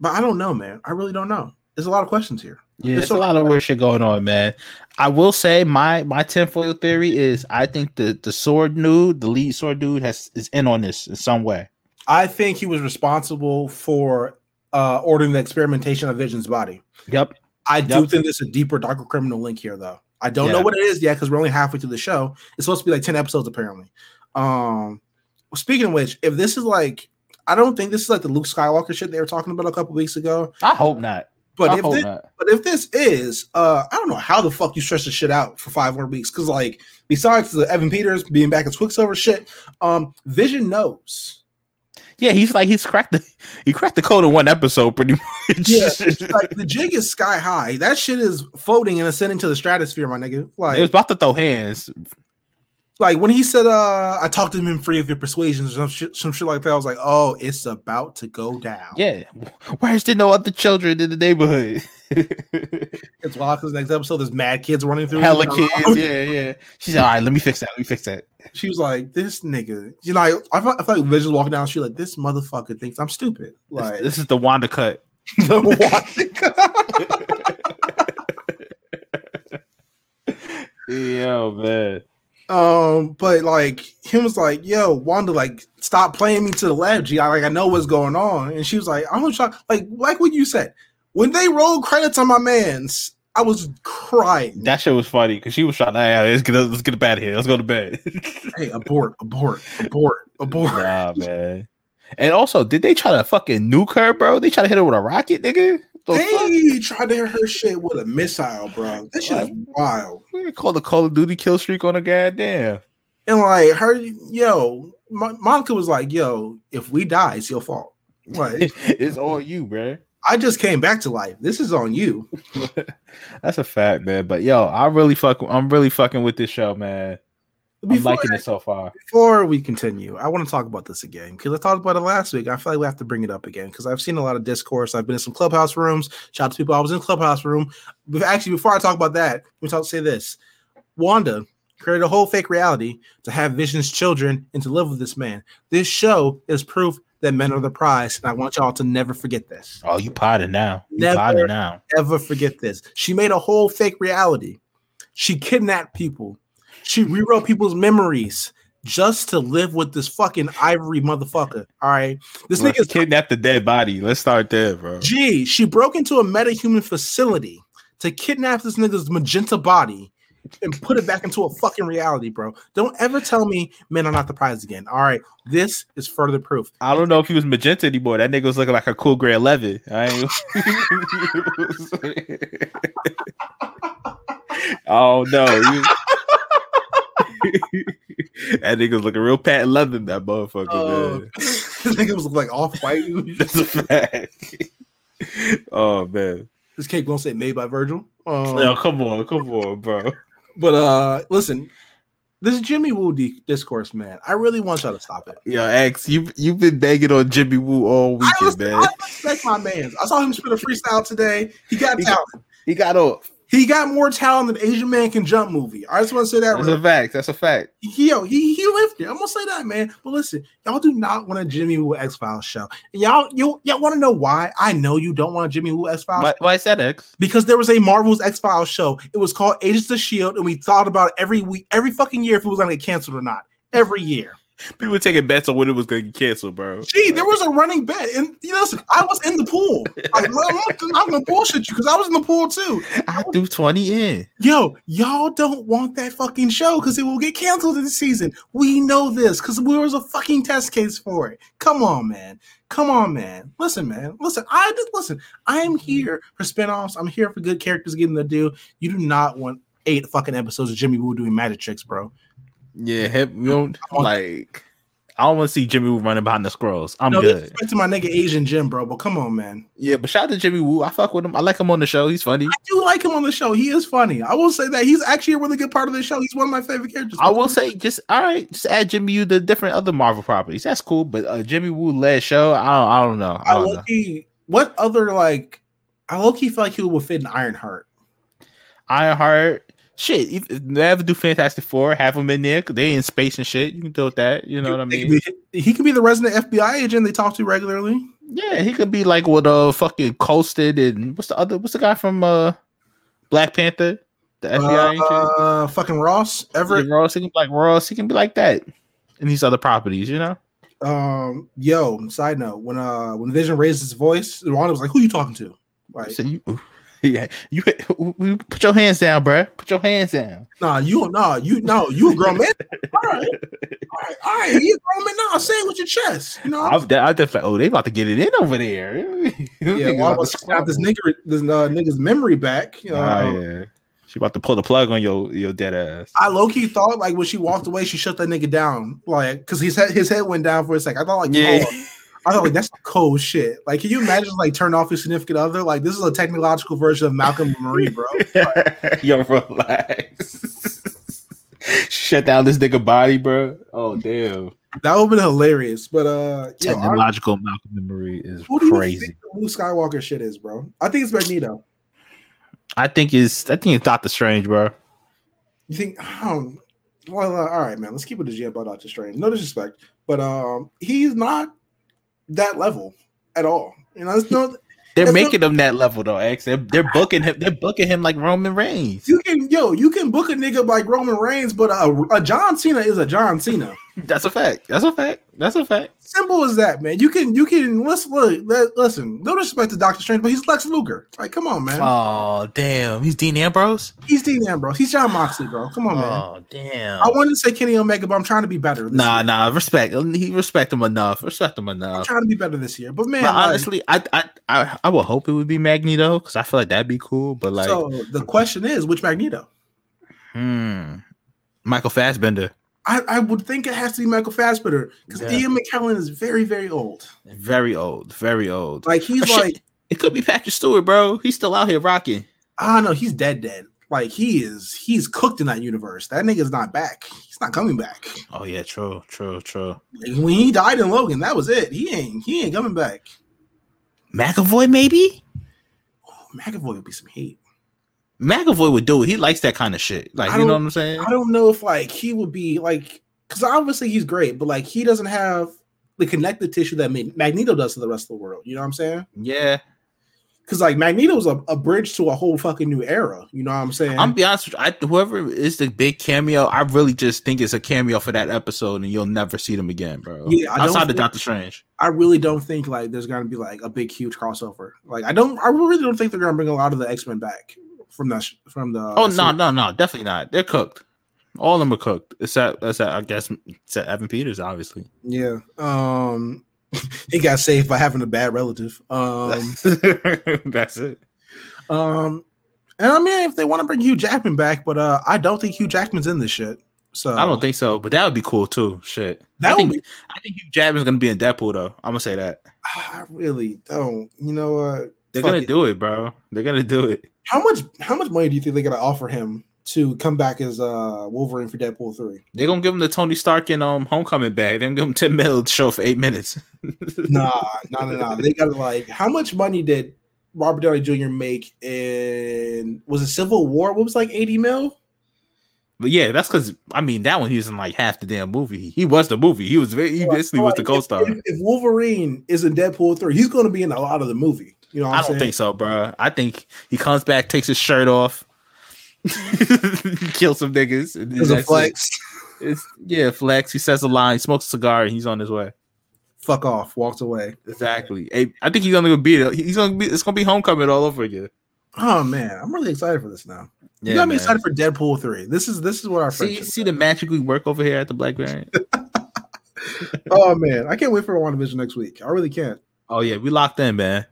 but I don't know, man. I really don't know. There's a lot of questions here. Yeah, It's a lot of weird shit going on, man. I will say my my tinfoil theory is I think the the sword dude, the lead sword dude, has is in on this in some way. I think he was responsible for uh ordering the experimentation of Vision's body. Yep. I do think there's a deeper, darker criminal link here, though. I don't know what it is yet because we're only halfway through the show. It's supposed to be like 10 episodes, apparently. Um, speaking of which, if this is like, I don't think this is like the Luke Skywalker shit they were talking about a couple weeks ago. I hope not. But I if this, not. but if this is, uh, I don't know how the fuck you stretch this shit out for five more weeks. Cause like, besides the Evan Peters being back as Quicksilver shit, um, Vision knows. Yeah, he's like he's cracked the he cracked the code in one episode pretty much. Yeah, like the jig is sky high. That shit is floating and ascending to the stratosphere, my nigga. Like, it was about to throw hands. Like when he said uh I talked to him in free of your persuasions or some shit, some shit like that, I was like, oh, it's about to go down. Yeah. Where's there no other children in the neighborhood? It's wild because next episode there's mad kids running through. Hella kids. Yeah, yeah. She's said, All right, let me fix that. Let me fix that. She was like, this nigga. You know, I, I, felt, I felt like Vision's walking down. She like, this motherfucker thinks I'm stupid. Like This, this is the Wanda cut. the Wanda. Yo, man. Um, but like him was like, "Yo, Wanda, like, stop playing me to the left, G. I like, I know what's going on." And she was like, "I'm shocked." Like, like what you said when they rolled credits on my man's, I was crying. That shit was funny because she was trying to, hey, let's get let's get out of here. Let's go to bed. hey, abort, abort, abort, abort. nah, man. And also, did they try to fucking nuke her, bro? They try to hit her with a rocket, nigga. The fuck? Tried to hit her shit with a missile, bro. That shit is wild. We call the Call of Duty kill streak on a goddamn. And like her, yo, Monica was like, "Yo, if we die, it's your fault." Like, it's on you, bro. I just came back to life. This is on you. That's a fact, man. But yo, I really fuck. I'm really fucking with this show, man. I'm Before- liking it so far. Before we continue, I want to talk about this again because I talked about it last week. I feel like we have to bring it up again because I've seen a lot of discourse. I've been in some clubhouse rooms. Shout out to people. I was in clubhouse room. Actually, before I talk about that, we talk say this. Wanda, created a whole fake reality to have Vision's children and to live with this man. This show is proof that men are the prize, and I want y'all to never forget this. Oh, you potted now. You Never. potted now. Ever forget this? She made a whole fake reality. She kidnapped people. She rewrote people's memories just to live with this fucking ivory motherfucker. All right, this Let's nigga's kidnapped the dead body. Let's start there, bro. Gee, she broke into a metahuman facility to kidnap this nigga's magenta body and put it back into a fucking reality, bro. Don't ever tell me men are not the prize again. All right, this is further proof. I don't know if he was magenta anymore. That nigga was looking like a cool gray 11. I oh no. that nigga was looking real Pat 11, that motherfucker, Oh, man. this nigga was like off white. That's a fact. oh man. this cake won't say made by Virgil. Um, Yo, come on, come on, bro. But uh, listen, this Jimmy Woo di- discourse, man. I really want y'all to stop it. Yo, X, you you've been banging on Jimmy Woo all I, was, weekend, I man. respect my man. I saw him spit a freestyle today. He got He- talent. He got off. He got more talent than Asian Man Can Jump movie. I just want to say that. That's real a fact. That's a fact. he, yo, he he lifted. I'm gonna say that, man. But listen, y'all do not want a Jimmy Woo X Files show. And y'all, you y'all want to know why? I know you don't want a Jimmy Woo X Files Why, why is that X? because there was a Marvel's X Files show. It was called Agents of Shield, and we thought about it every week, every fucking year if it was gonna get canceled or not. Every year. People were taking bets on when it was going to get canceled, bro. Gee, there was a running bet, and you know, listen, I was in the pool. Like, I'm not, I'm gonna bullshit you because I was in the pool too. I threw 20 in. Yo, y'all don't want that fucking show because it will get canceled this season. We know this because there was a fucking test case for it. Come on, man. Come on, man. Listen, man. Listen, I just listen. I am here for spinoffs. I'm here for good characters getting their due. You do not want eight fucking episodes of Jimmy Woo doing magic tricks, bro. Yeah, him, you know, like, I don't want to see Jimmy Woo running behind the scrolls. I'm no good. to my nigga Asian Jim, bro. But come on, man. Yeah, but shout out to Jimmy Woo. I fuck with him. I like him on the show. He's funny. I do like him on the show. He is funny. I will say that he's actually a really good part of the show. He's one of my favorite characters. I will say, just all right, just add Jimmy Woo to different other Marvel properties. That's cool. But uh, Jimmy Woo led show, I don't, I don't know. I I don't know. key, what other like I low key feel like he would fit in Ironheart. Ironheart, shit. If if they ever do Fantastic Four, have them in there. They in space and shit. You can do with that. You know what I He mean? could be- He could be the resident FBI agent they talk to regularly. Yeah, he could be like with uh fucking Coulson and what's the other? What's the guy from uh Black Panther? The FBI agent. Uh, fucking Ross Everett. Yeah, Ross, he can be like Ross. He can be like that. And these other properties, you know. Um, yo, side note, when uh when Vision raised his voice, Wanda was like, "Who are you talking to?" Like, So you, yeah, you put your hands down, bruh. Put your hands down. nah, you nah, you no, you a grown man. all right, all right, all right, you a grown man. Nah, say it with your chest. You know, I was, I was like, oh, they about to get it in over there. yeah, Wanda was got this nigga, this uh, nigga's memory back. You know, Oh, yeah. She about to pull the plug on your your dead ass. I low key thought like when she walked away, she shut that nigga down, like because his head his head went down for a second. I thought like, Yeah. oh, I thought like that's cold shit. Like, can you imagine like turn off your significant other? Like, this is a technological version of Malcolm and Marie, bro. Yo, relax. Shut down this nigga body, bro. Oh damn. That would have been hilarious. But uh, yo, I- Technological Malcolm and Marie is who do you crazy. think the Luke Skywalker shit is, bro? I think it's Magneto. I think it's I think it's Doctor Strange, bro. You think? Um, well, uh, all right, man. Let's keep it to a G about Doctor Strange. No disrespect, but um, he's not that level at all. You know, it's not. They're making him that level though, X. They're, they're booking him. They're booking him like Roman Reigns. You can, yo, you can book a nigga like Roman Reigns, but a, a John Cena is a John Cena. That's a fact. That's a fact. That's a fact. Simple as that, man. You can, you can. Let's look. Let, listen. No disrespect to Doctor Strange, but he's Lex Luger. Like, come on, man. Oh damn, he's Dean Ambrose. he's Dean Ambrose. He's Jon Moxley, bro. Come on, man. Oh damn. I wanted to say Kenny Omega, but I'm trying to be better. This Nah, year. nah. Respect. He respect him enough. Respect him enough. I'm trying to be better this year. But man, But like, honestly, I, I I I would hope it would be Magneto because I feel like that'd be cool. But like, so the question is, which Magneto? hmm, Michael Fassbender, I, I would think it has to be Michael Fassbender because Yeah. Ian McKellen is very, very old. very old, very old. Like he's Oh, shit. like, It could be Patrick Stewart, bro. He's still out here rocking. I don't know, he's dead, dead. Like he is, he's cooked in that universe. That nigga's not back. He's not coming back. Oh yeah, true, true, true. Like, when he died in Logan, that was it. He ain't, he ain't coming back. McAvoy, maybe. Oh, McAvoy would be some heat. McAvoy would do it. He likes that kind of shit. Like, I you know what I'm saying? I don't know if like he would be like because obviously he's great, but like he doesn't have the connective tissue that Magneto does to the rest of the world. You know what I'm saying? Yeah. Because like Magneto's a, a bridge to a whole fucking new era. You know what I'm saying? I'm be honest with you. I, whoever is the big cameo, I really just think it's a cameo for that episode, and you'll never see them again, bro. Yeah, I outside of Doctor Strange. I really don't think like there's gonna be like a big huge crossover. Like I don't, I really don't think they're gonna bring a lot of the X Men back from the from the. Oh no, no, no, definitely not. They're cooked. All of them are cooked. Except, except I guess, except Evan Peters, obviously. Yeah. Um, he got saved by having a bad relative. Um, That's it. um, and I mean, if they want to bring Hugh Jackman back, but uh, I don't think Hugh Jackman's in this shit. So I don't think so, but that would be cool too. Shit, That I would think be- I think Hugh Jackman's gonna be in Deadpool though. I'm gonna say that I really don't. You know what? They're Fuck gonna it. do it, bro. They're gonna do it. How much? How much money do you think they're gonna offer him to come back as uh Wolverine for Deadpool three? They're gonna give him the Tony Stark and um Homecoming bag. They're gonna give him ten mil to show for eight minutes. Nah, no, no, no. They got to like. How much money did Robert Downey Jr. make in? Was it Civil War? What was like eighty mil? But yeah, that's because I mean that one he was in like half the damn movie. He was the movie. He was very he basically was the co-star. If, if Wolverine is in Deadpool three, he's going to be in a lot of the movie. You know, what I I'm don't saying? think so, bro. I think he comes back, takes his shirt off, kills some niggas. and then a that's it. flex. It's yeah, flex. He says a line, smokes a cigar, and he's on his way. Fuck off. Walks away. Exactly. Hey, I think he's gonna be there. He's gonna be. It's gonna be homecoming all over again. Oh man, I'm really excited for this now. Yeah, you got me man. excited for Deadpool three. This is this is what our See, friendship. see the magically work over here at the Black Variant. oh man, I can't wait for WandaVision next week. I really can't. oh yeah, we locked in, man.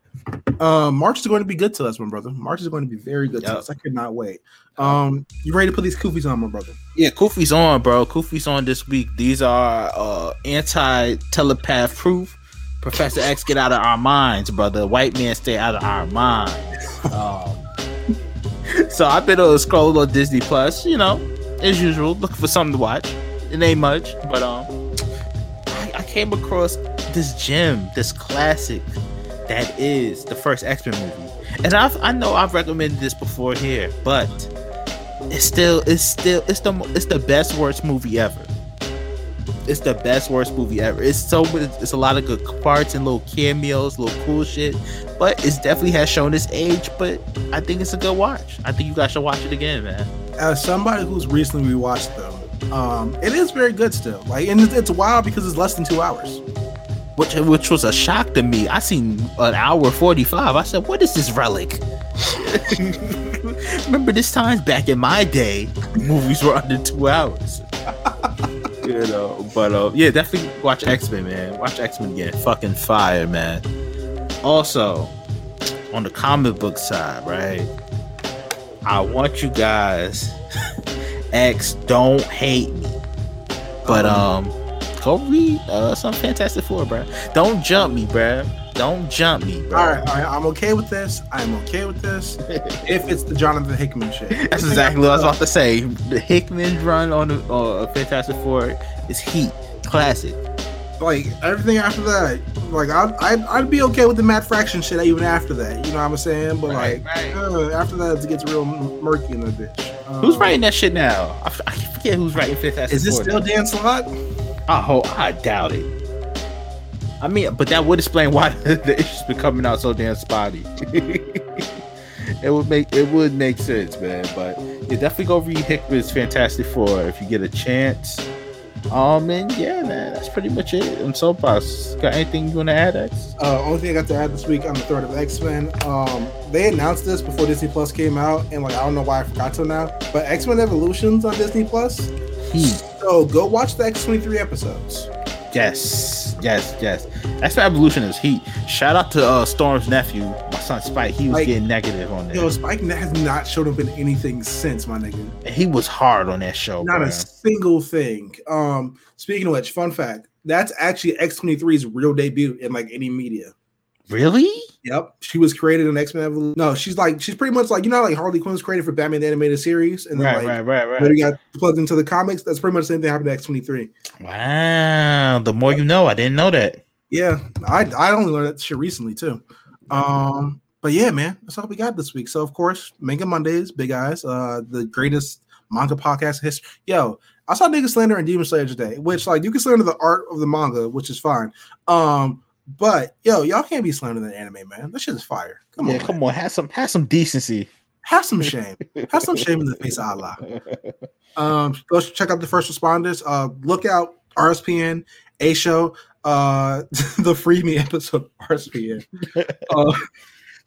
Um, March is going to be good to us, my brother. March is going to be very good to us. I could not wait. Um, you ready to put these koofies on, my brother? Yeah, Kofi's on, bro. Kofi's on this week. These are uh anti-telepath proof. Professor X, get out of our minds, brother. White man, stay out of our minds. Um, so I've been on scroll on Disney Plus, you know, as usual, looking for something to watch. It ain't much, but um, I, I came across this gem, this classic that is the first X Men movie, and I've I know I've recommended this before here, but it's still it's still it's the it's the best worst movie ever. It's the best worst movie ever. It's so it's a lot of good parts and little cameos, little cool shit, but it's definitely has shown its age. But I think it's a good watch. I think you guys should watch it again, man. As somebody who's recently rewatched them, um, it is very good still. Like, and it's, it's wild because it's less than two hours. Which which was a shock to me. I seen an hour forty five. I said, "What is this relic?" Remember this time back in my day, movies were under two hours. you know, but uh, yeah, definitely watch X Men, man. Watch X Men again. Fucking fire, man. Also, on the comic book side, right? I want you guys. X, don't hate me, but um, go read uh some Fantastic Four, bro. Don't jump me, bro. Don't jump me, bro. All right, all right, I'm okay with this. I'm okay with this. if it's the Jonathan Hickman shit, That's exactly what I was about to say. The Hickman run on the uh, Fantastic Four is heat, classic. like everything after that. Like I'd, I'd, I'd be okay with the Matt Fraction shit even after that. You know what I'm saying? But Right, like right. uh, after that, it gets real murky in the bitch. Um, Who's writing that shit now? I, forget who's writing Fantastic Is this still. Dan Slott? I hope I doubt it. I mean, but that would explain why the issue's been coming out so damn spotty. it would make it would make sense, man. But yeah, definitely go read Hickman's Fantastic Four if you get a chance. Um, and yeah, man, that's pretty much it. I'm so boss. Got anything you want to add, X? Uh, only thing I got to add this week on the third of X Men. Um, they announced this before Disney Plus came out, and like I don't know why I forgot till now. But X Men Evolutions on Disney Plus. Heat. So go watch the X twenty three episodes. Yes, yes, yes. X Men Evolution is heat. Shout out to uh, Storm's nephew, my son Spike. He was Like, getting negative on Yo, that. Spike has not showed up in anything since, my nigga. And he was hard on that show, Not bro. a single thing. Um, speaking of which, fun fact: that's actually X 23's real debut in like any media. Really? Yep, she was created in X Men Evolution. No, she's like she's pretty much like you know like Harley Quinn was created for Batman the animated series, and then Right, like right, right, right. when got plugged into the comics. That's pretty much the same thing happened to X 23. Wow. The more you know, I didn't know that. Yeah, I I only learned that shit recently too. Um, but yeah, man, that's all we got this week. So of course, Manga Mondays, Big Eyes, uh, the greatest manga podcast in history. Yo, I saw niggas slander and Demon Slayer today, which like you can slander the art of the manga, which is fine. Um, but yo, y'all can't be slandering the anime, man. That shit is fire. Come yeah, on, come man. on, have some have some decency. have some shame. have some shame in the face of Allah. Um, go check out the first responders. Uh, look out RSPN, A Show, uh, the Free Me episode of RSPN. Uh,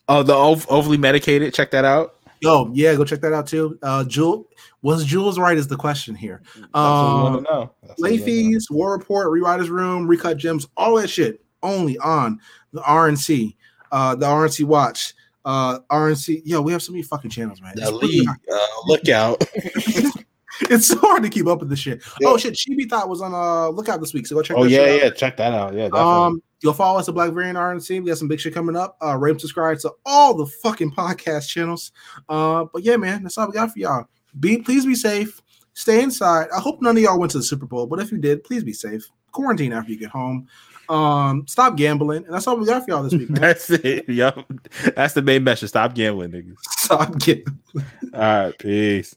Oh, the ov- overly medicated. Check that out. yo, yeah, go check that out too. Uh, Jewel was Jules right? Is the question here. That's what Um, to know. That's what we wanna know. Layfies, War Report, Rewriters Room, Recut Gems, all that shit only on the RNC, uh, the RNC Watch, uh, RNC. Yo, we have so many fucking channels, man. The league. Uh, look out. It's so hard to keep up with this shit. Yeah. Oh shit, Chibi Thought was on uh lookout this week, so go check. oh that yeah, yeah. Check that out. Yeah, definitely. Um, you'll follow us at Black Variant RNC. We got some big shit coming up. Uh, rate and subscribe to all the fucking podcast channels. Uh, but yeah, man, that's all we got for y'all. Be please be safe. Stay inside. I hope none of y'all went to the Super Bowl, but if you did, please be safe. Quarantine after you get home. Um, stop gambling, and that's all we got for y'all this week. Man. That's it. Yep, That's the main message. Stop gambling, niggas. stop gambling. All right. Peace.